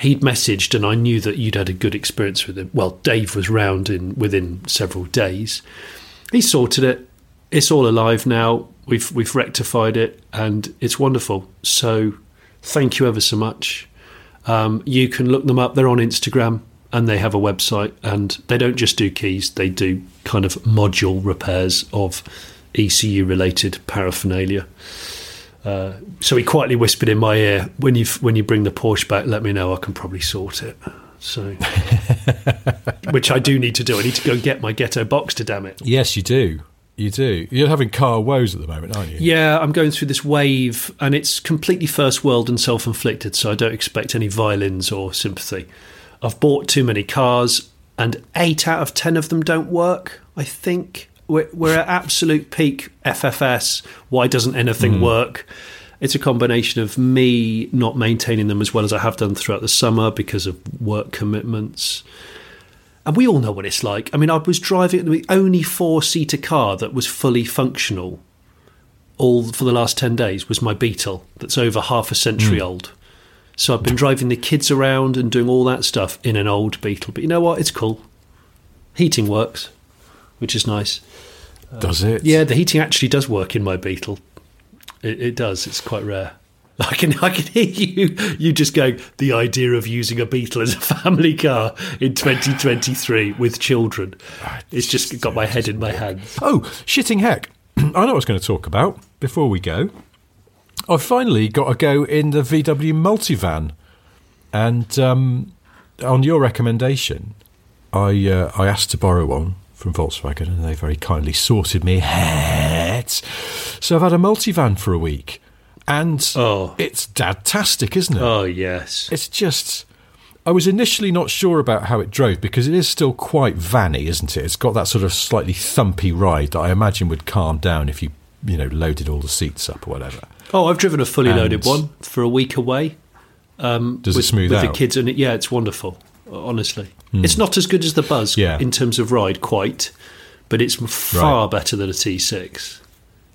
he'd messaged and I knew that you'd had a good experience with him. Well, Dave was round in within several days. He sorted it. It's all alive now. We've we've rectified it and it's wonderful. So thank you ever so much. Um, you can look them up. They're on Instagram and they have a website and they don't just do keys, they do kind of module repairs of ECU related paraphernalia. Uh, so he quietly whispered in my ear, "When you when you bring the Porsche back, let me know. I can probably sort it." So, which I do need to do. I need to go and get my ghetto Boxster. Damn it! Yes, you do. You do. You're having car woes at the moment, aren't you? Yeah, I'm going through this wave, and it's completely first world and self inflicted. So I don't expect any violins or sympathy. I've bought too many cars, and eight out of ten of them don't work. I think we're, we're at absolute peak FFS. Why doesn't anything hmm. work? It's a combination of me not maintaining them as well as I have done throughout the summer because of work commitments. And we all know what it's like. I mean, I was driving the only four seater car that was fully functional all for the last 10 days was my Beetle that's over half a century hmm. old. So I've been driving the kids around and doing all that stuff in an old Beetle. But you know what? It's cool. Heating works, which is nice. Does it? Yeah, the heating actually does work in my Beetle. It, it does. It's quite rare. I can I can hear you you just going the idea of using a Beetle as a family car in 2023 with children. It's just got my head in my hands. Oh, shitting heck. I know what I was going to talk about before we go. I've finally got to go in the VW multivan. And um, on your recommendation, I, uh, I asked to borrow one from Volkswagen and they very kindly sorted me hat. So I've had a multivan for a week. And Oh. it's dadtastic, isn't it? Oh yes. It's just. I was initially not sure about how it drove because it is still quite vanny, isn't it? It's got that sort of slightly thumpy ride that I imagine would calm down if you, you know, loaded all the seats up or whatever. Oh, I've driven a fully And- loaded one for a week away. Um, Does with, it smooth with out? The kids and it. Yeah, it's wonderful. Honestly, it's not as good as the Buzz Yeah. in terms of ride, quite, but it's far better than a T6.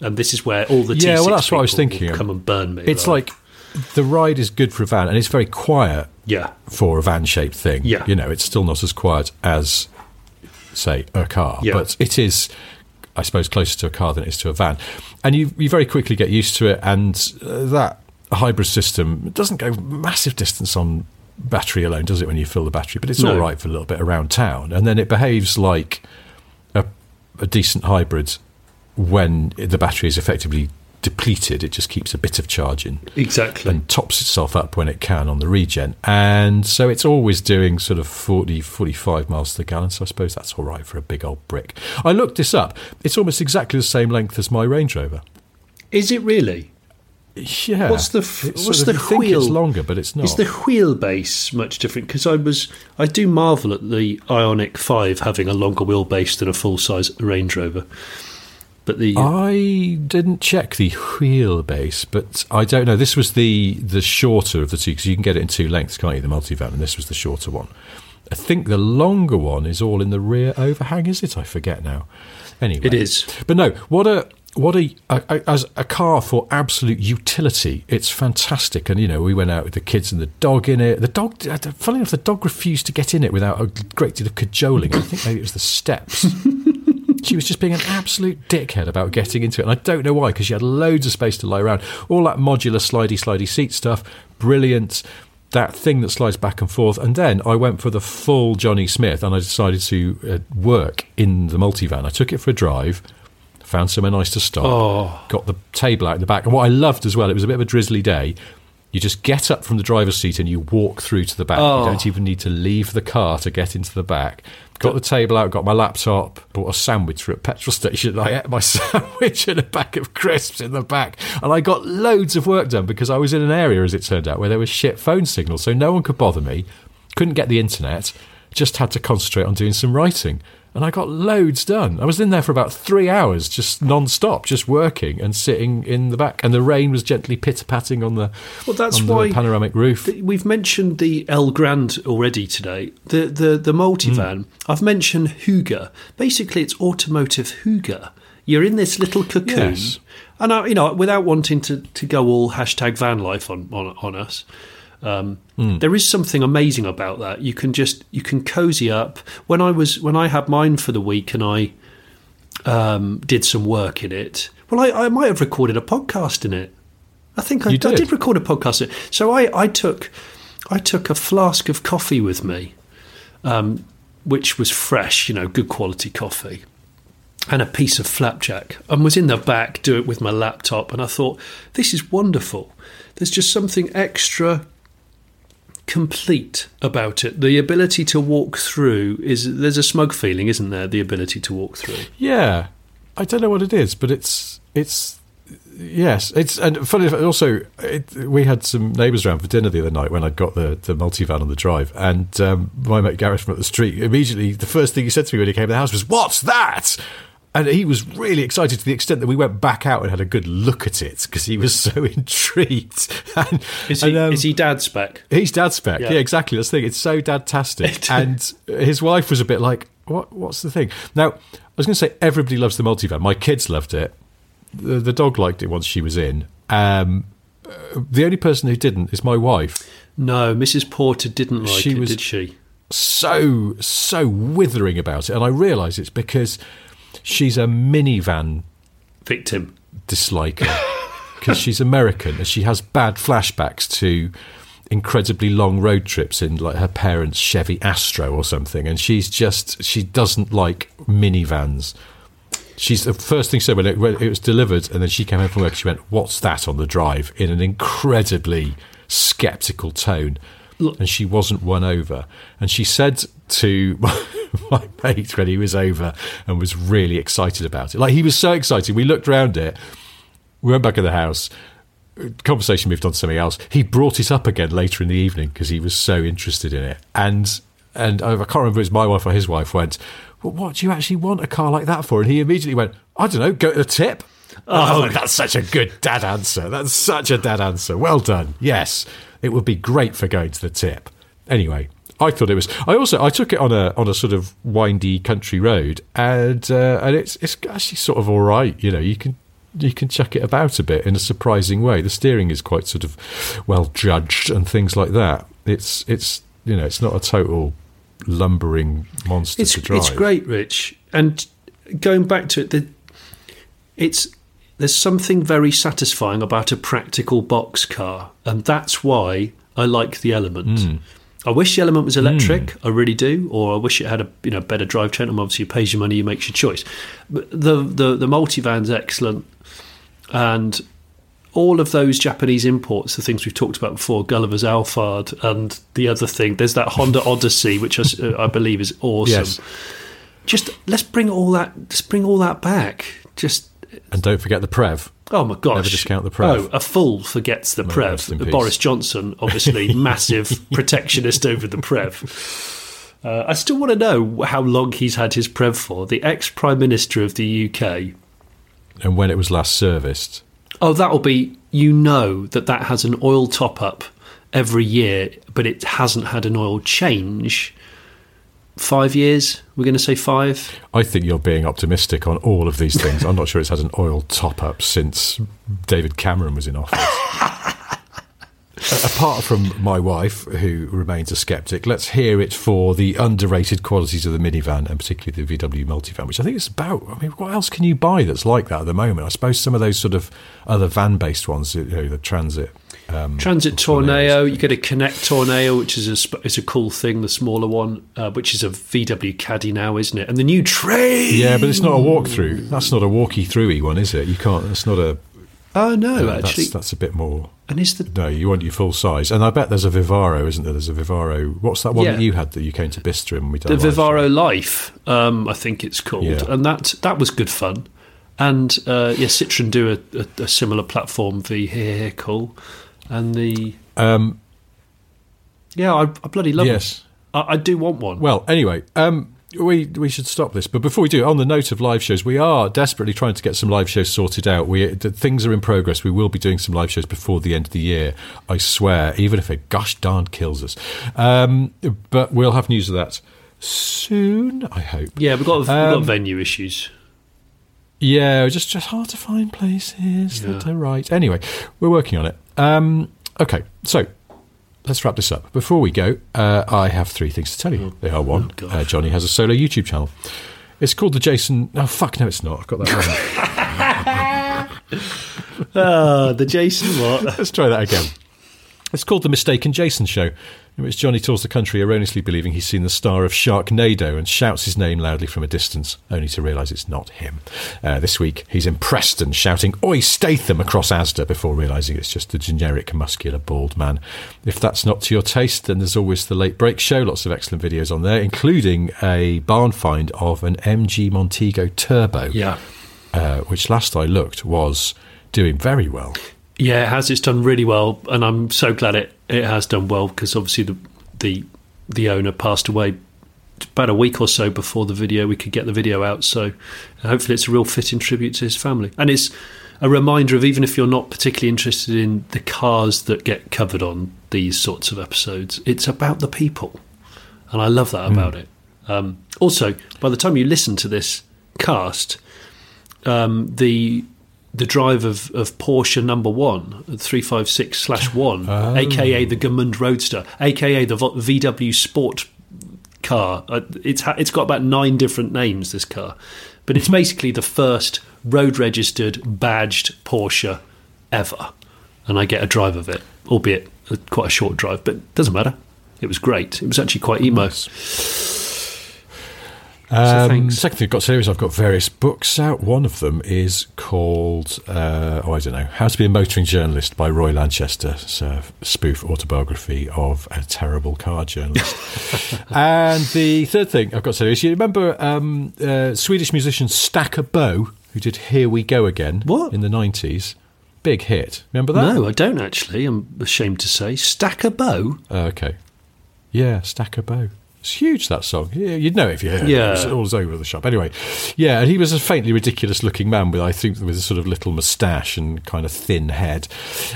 And this is where all the Yeah, T6 well, that's what I was thinking. Come and burn me. It's right? like the ride is good for a van and it's very quiet. Yeah. for a van shaped thing. Yeah. You know, it's still not as quiet as, say, a car, Yeah. but it is, I suppose, closer to a car than it is to a van. And you, you very quickly get used to it, and uh, that hybrid system doesn't go massive distance on battery alone, does it, when you fill the battery? But it's No. all right for a little bit around town. And then it behaves like a, a decent hybrid when the battery is effectively depleted. It just keeps a bit of charge in Exactly. and tops itself up when it can on the regen. And so it's always doing sort of 40, 45 miles to the gallon. So I suppose that's all right for a big old brick. I looked this up. It's almost exactly the same length as my Range Rover. Is it really? Yeah. What's the what's sort the of- think wheel? It's longer, but it's not. Is the wheelbase much different? Because I was, I do marvel at the Ioniq Five having a longer wheelbase than a full size Range Rover. But the I didn't check the wheelbase, but I don't know. This was the the shorter of the two because you can get it in two lengths, can't you? The multivan, and this was the shorter one. I think the longer one is all in the rear overhang. Is it? I forget now. Anyway, It is. But no, what a what a, a, a as a car for absolute utility. It's fantastic, and you know we went out with the kids and the dog in it. The dog, funny enough, the dog refused to get in it without a great deal of cajoling. I think maybe it was the steps. She was just being an absolute dickhead about getting into it. And I don't know why, because she had loads of space to lie around. All that modular slidey, slidey seat stuff, brilliant. That thing that slides back and forth. And then I went for the full Jonny Smith and I decided to uh, work in the multivan. I took it for a drive, found somewhere nice to stop, Oh. got the table out in the back. And what I loved as well, it was a bit of a drizzly day. You just get up from the driver's seat and you walk through to the back. Oh. You don't oh. even need to leave the car to get into the back. Got the table out, got my laptop, bought a sandwich for a petrol station. I ate my sandwich and a bag of crisps in the back. And I got loads of work done because I was in an area, as it turned out, where there was shit phone signal. So no one could bother me. Couldn't get the internet. Just had to concentrate on doing some writing. And I got loads done. I was in there for about three hours, just non stop, just working and sitting in the back. And the rain was gently pitter patting on the, Well, that's why the panoramic roof. th- we've mentioned the El Grand already today. The the the multivan. Hmm. I've mentioned hygge. Basically, it's automotive hygge. You're in this little cocoon, Yes. and I, you know, without wanting to, to go all hashtag van life on on, on us. Um, Hmm. There is something amazing about that. You can just you can cozy up. When I was when I had mine for the week and I um, did some work in it. Well, I, I might have recorded a podcast in it. I think I, You I did? did record a podcast. in it. So I, I took I took a flask of coffee with me, um, which was fresh, you know, good quality coffee, and a piece of flapjack, and was in the back do it with my laptop. And I thought this is wonderful. There's just something extra complete about it. The ability to walk through is there's a smug feeling, isn't there? The ability to walk through. Yeah, I don't know what it is, but it's it's yes, it's and funny. Also, it, we had some neighbours around for dinner the other night when I'd got the the multivan on the drive, and um, my mate Gareth from up the street immediately the first thing he said to me when he came to the house was, "What's that?" And he was really excited to the extent that we went back out and had a good look at it because he was so intrigued. and, Is he, and, um, is he dad spec? He's dad spec. Yeah. Yeah, exactly. That's the thing. It's so dad-tastic. and his wife was a bit like, "What? What's the thing?" Now, I was going to say everybody loves the multivan. My kids loved it. The, the dog liked it once she was in. Um, the only person who didn't is my wife. No, Mrs. Porter didn't like She it, was- did she? So so withering about it, and I realise it's because she's a minivan Victim. disliker because she's American and she has bad flashbacks to incredibly long road trips in like her parents' Chevy Astro or something, and she's just she doesn't like minivans. She's the first thing she said when it, when it was delivered, and then she came home from work. She went, "What's that on the drive?" in an incredibly skeptical tone, and she wasn't won over. And she said to my, mate when he was over and was really excited about it, like he was so excited. We looked around it. We went back in the house. Conversation moved on to something else. He brought it up again later in the evening because he was so interested in it. And and I can't remember if it was my wife or his wife went. Well, what do you actually want a car like that for? And he immediately went, I don't know, go to the tip. Oh, that's such a good dad answer. That's such a dad answer. Well done. Yes, it would be great for going to the tip. Anyway, I thought it was. I also I took it on a on a sort of windy country road, and uh, and it's it's actually sort of all right. You know, you can you can chuck it about a bit in a surprising way. The steering is quite sort of well judged and things like that. It's it's you know it's not a total lumbering monster It's to drive. it's great, Rich. And going back to it, the, it's there's something very satisfying about a practical box car, and that's why I like the Element. Hmm. I wish the Element was electric. I really do, or I wish it had a you know better drivetrain. And obviously, you pays your money, you makes your choice. But the the the multivan's excellent, and all of those Japanese imports, the things we've talked about before, Gulliver's Alphard, and the other thing. There's that Honda Odyssey, which I, uh, I believe is awesome. Yes. Just let's bring all that. Let's bring all that back. Just And don't forget the Prev. oh my gosh! Never discount the Prev. Oh, a fool forgets the May it rest in Prev. peace. Boris Johnson, obviously massive protectionist over the Prev. Uh, I still want to know how long he's had his Prev for. The ex Prime Minister of the UK. And when it was last serviced, Oh, that'll be. You know that that has an oil top up every year, but it hasn't had an oil change. Five years? We're going to say five. I think you're being optimistic on all of these things. I'm not sure it's had an oil top up since David Cameron was in office. Apart from my wife, who remains a skeptic, let's hear it for the underrated qualities of the minivan and particularly the VW Multivan, which I think is about. I mean, what else can you buy that's like that at the moment? I suppose some of those sort of other van based ones, you know, the Transit. Um, Transit. Tourneo. You get a Connect Tourneo, which is a is a cool thing. The smaller one, uh, which is a VW Caddy now, isn't it? And the new train. Yeah, but it's not a walkthrough. That's not a walkie throughy one, is it? You can't. That's not a. Oh no, uh, actually. that's, that's a bit more. and is the No, you want your full size, and I bet there's a Vivaro, isn't there? There's a Vivaro. What's that one Yeah. that you had that you came to Bicester and we did the Vivaro show? Life, um, I think it's called, Yeah. and that that was good fun. And uh, yeah, Citroen do a, a, a similar platform vehicle, and the Um, yeah, I, I bloody love Yes. it. I, I do want one. well, anyway, um, we we should stop this. But before we do, on the note of live shows, we are desperately trying to get some live shows sorted out. We things are in progress. We will be doing some live shows before the end of the year. I swear, even if it gosh darn kills us. Um, but we'll have news of that soon. I hope. yeah, we've got we've Um, got venue issues. Yeah, just just hard to find places that are right. Anyway, we're working on it. Um, okay, so let's wrap this up. Before we go, uh, I have three things to tell you. They are one: gosh. uh, Jonny has a solo YouTube channel. It's called the Jason. Oh fuck, no, it's not. I've got that wrong. Ah, the Jason what? let's try that again. It's called the Mistaken Jason Show, in which Jonny tours the country erroneously believing he's seen the star of Sharknado and shouts his name loudly from a distance, only to realise it's not him. Uh, this week, he's in Preston shouting Oi Statham across Asda before realising it's just a generic muscular bald man. If that's not to your taste, then there's always the Late Brake Show, lots of excellent videos on there, including a barn find of an MG Montego Turbo, Yeah. uh, which last I looked was doing very well. Yeah, it has. It's done really well, and I'm so glad it, it has done well because obviously the the the owner passed away about a week or so before the video. We could get the video out, so hopefully it's a real fitting tribute to his family, and it's a reminder of even if you're not particularly interested in the cars that get covered on these sorts of episodes, it's about the people, and I love that about it. Um, also, by the time you listen to this cast, um, the the drive of, of Porsche number one, three five six slash one, aka the Gmünd Roadster, aka the VW Sport car. Uh, it's ha- it's got about nine different names. This car, but it's basically the first road registered badged Porsche ever, and I get a drive of it, albeit a, quite a short drive, but it doesn't matter. It was great. It was actually quite emo. Um, second thing I've got to say is I've got various books out. One of them is called, uh, oh, I don't know, How to Be a Motoring Journalist by Roy Lanchester. It's a spoof autobiography of a terrible car journalist. and the third thing I've got to say is you remember um, uh, Swedish musician Stakka Bo, who did Here We Go Again What? in the 90s? Big hit. Remember that? No, I don't actually. I'm ashamed to say. Stakka Bo. Oh, okay. Yeah, Stakka Bo. It's huge, that song. Yeah, you'd know it if you heard Yeah. it. It was all over the shop. Anyway, yeah, and he was a faintly ridiculous looking man with, I think, with a sort of little moustache and kind of thin head.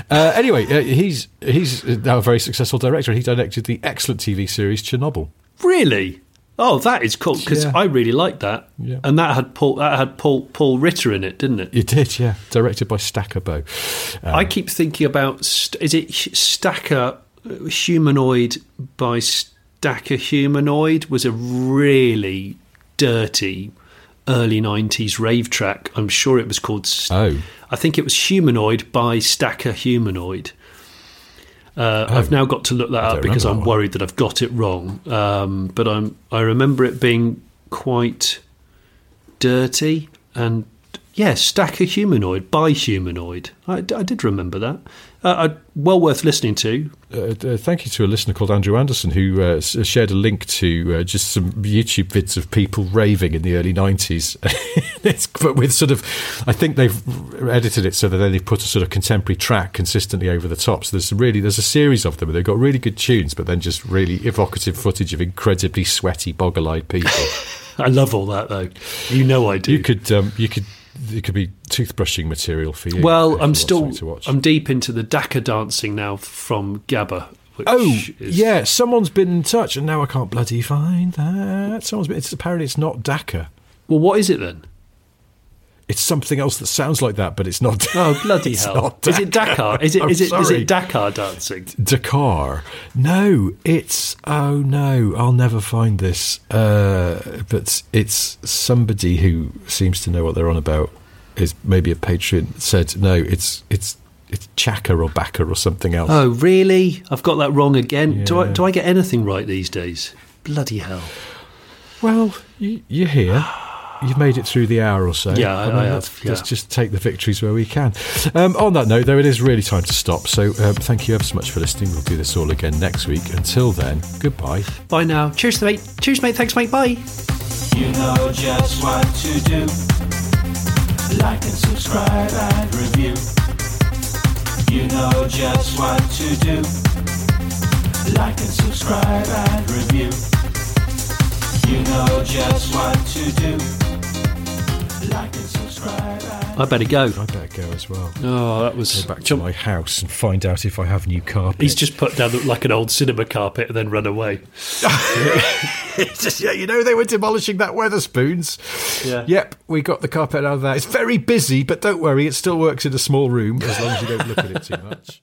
Uh, anyway, uh, he's he's now a very successful director. He directed the excellent TV series Chernobyl. Really? Oh, that is cool because Yeah. I really like that. Yeah. And that had Paul that had Paul Paul Ritter in it, didn't it? You did, yeah. Directed by Stakka Bo. I keep thinking about st- is it Stakker Humanoid by Stakker Humanoid was a really dirty early 90s rave track. I'm sure it was called. St- Oh. I think it was Humanoid by Stakker Humanoid. Uh, I've now got to look that Oh. Up because I'm that worried that I've got it wrong. Um, but I'm I remember it being quite dirty and yeah, Stakker Humanoid by Humanoid. I, I did remember that. Uh, well worth listening to. Uh, uh, thank you to a listener called Andrew Anderson who uh, s- shared a link to uh, just some YouTube vids of people raving in the early 90s. it's, but with sort of, I think they've edited it so that then they put a sort of contemporary track consistently over the top. So there's really, there's a series of them and they've got really good tunes, but then just really evocative footage of incredibly sweaty, boggle eyed people. I love all that though. You know I do. you could, um, you could, it could be toothbrushing material for you. well, I'm still. I'm deep into the Dakar dancing now from Gabba. Which Oh is, yeah, someone's been in touch, and now I can't bloody find that. Someone's been. It's apparently it's not Dakar. Well, what is it then? It's something else that sounds like that, but it's not. Oh bloody hell! Is it Dakar? Is it is it is it Dakar dancing? Dakar? No, it's oh no, I'll never find this. Uh, but it's somebody who seems to know what they're on about. Is maybe a patron said no. It's it's it's Chaka or Baka or something else. Oh really? I've got that wrong again. Do I do I get anything right these days? Bloody hell! Well, you, you're here. You've made it through the hour or so. Yeah, I- I let's, yeah. let's just take the victories where we can. Um, on that note, though, it is really time to stop. So um, thank you ever so much for listening. We'll do this all again next week. Until then, goodbye. Bye now. Cheers, mate. Cheers, mate. Thanks, mate. Bye. You know just what to do. Like and subscribe and review. You know just what to do. Like and subscribe and review. You know just what to do. I better go. I better go as well. Oh, that was. Go back to jump- my house and find out if I have new carpet. He's just put down like an old cinema carpet and then run away. It's just, yeah, you know, they were demolishing that Wetherspoons. Yeah. Yep, we got the carpet out of that. It's very busy, but don't worry, it still works in a small room as long as you don't look at it too much.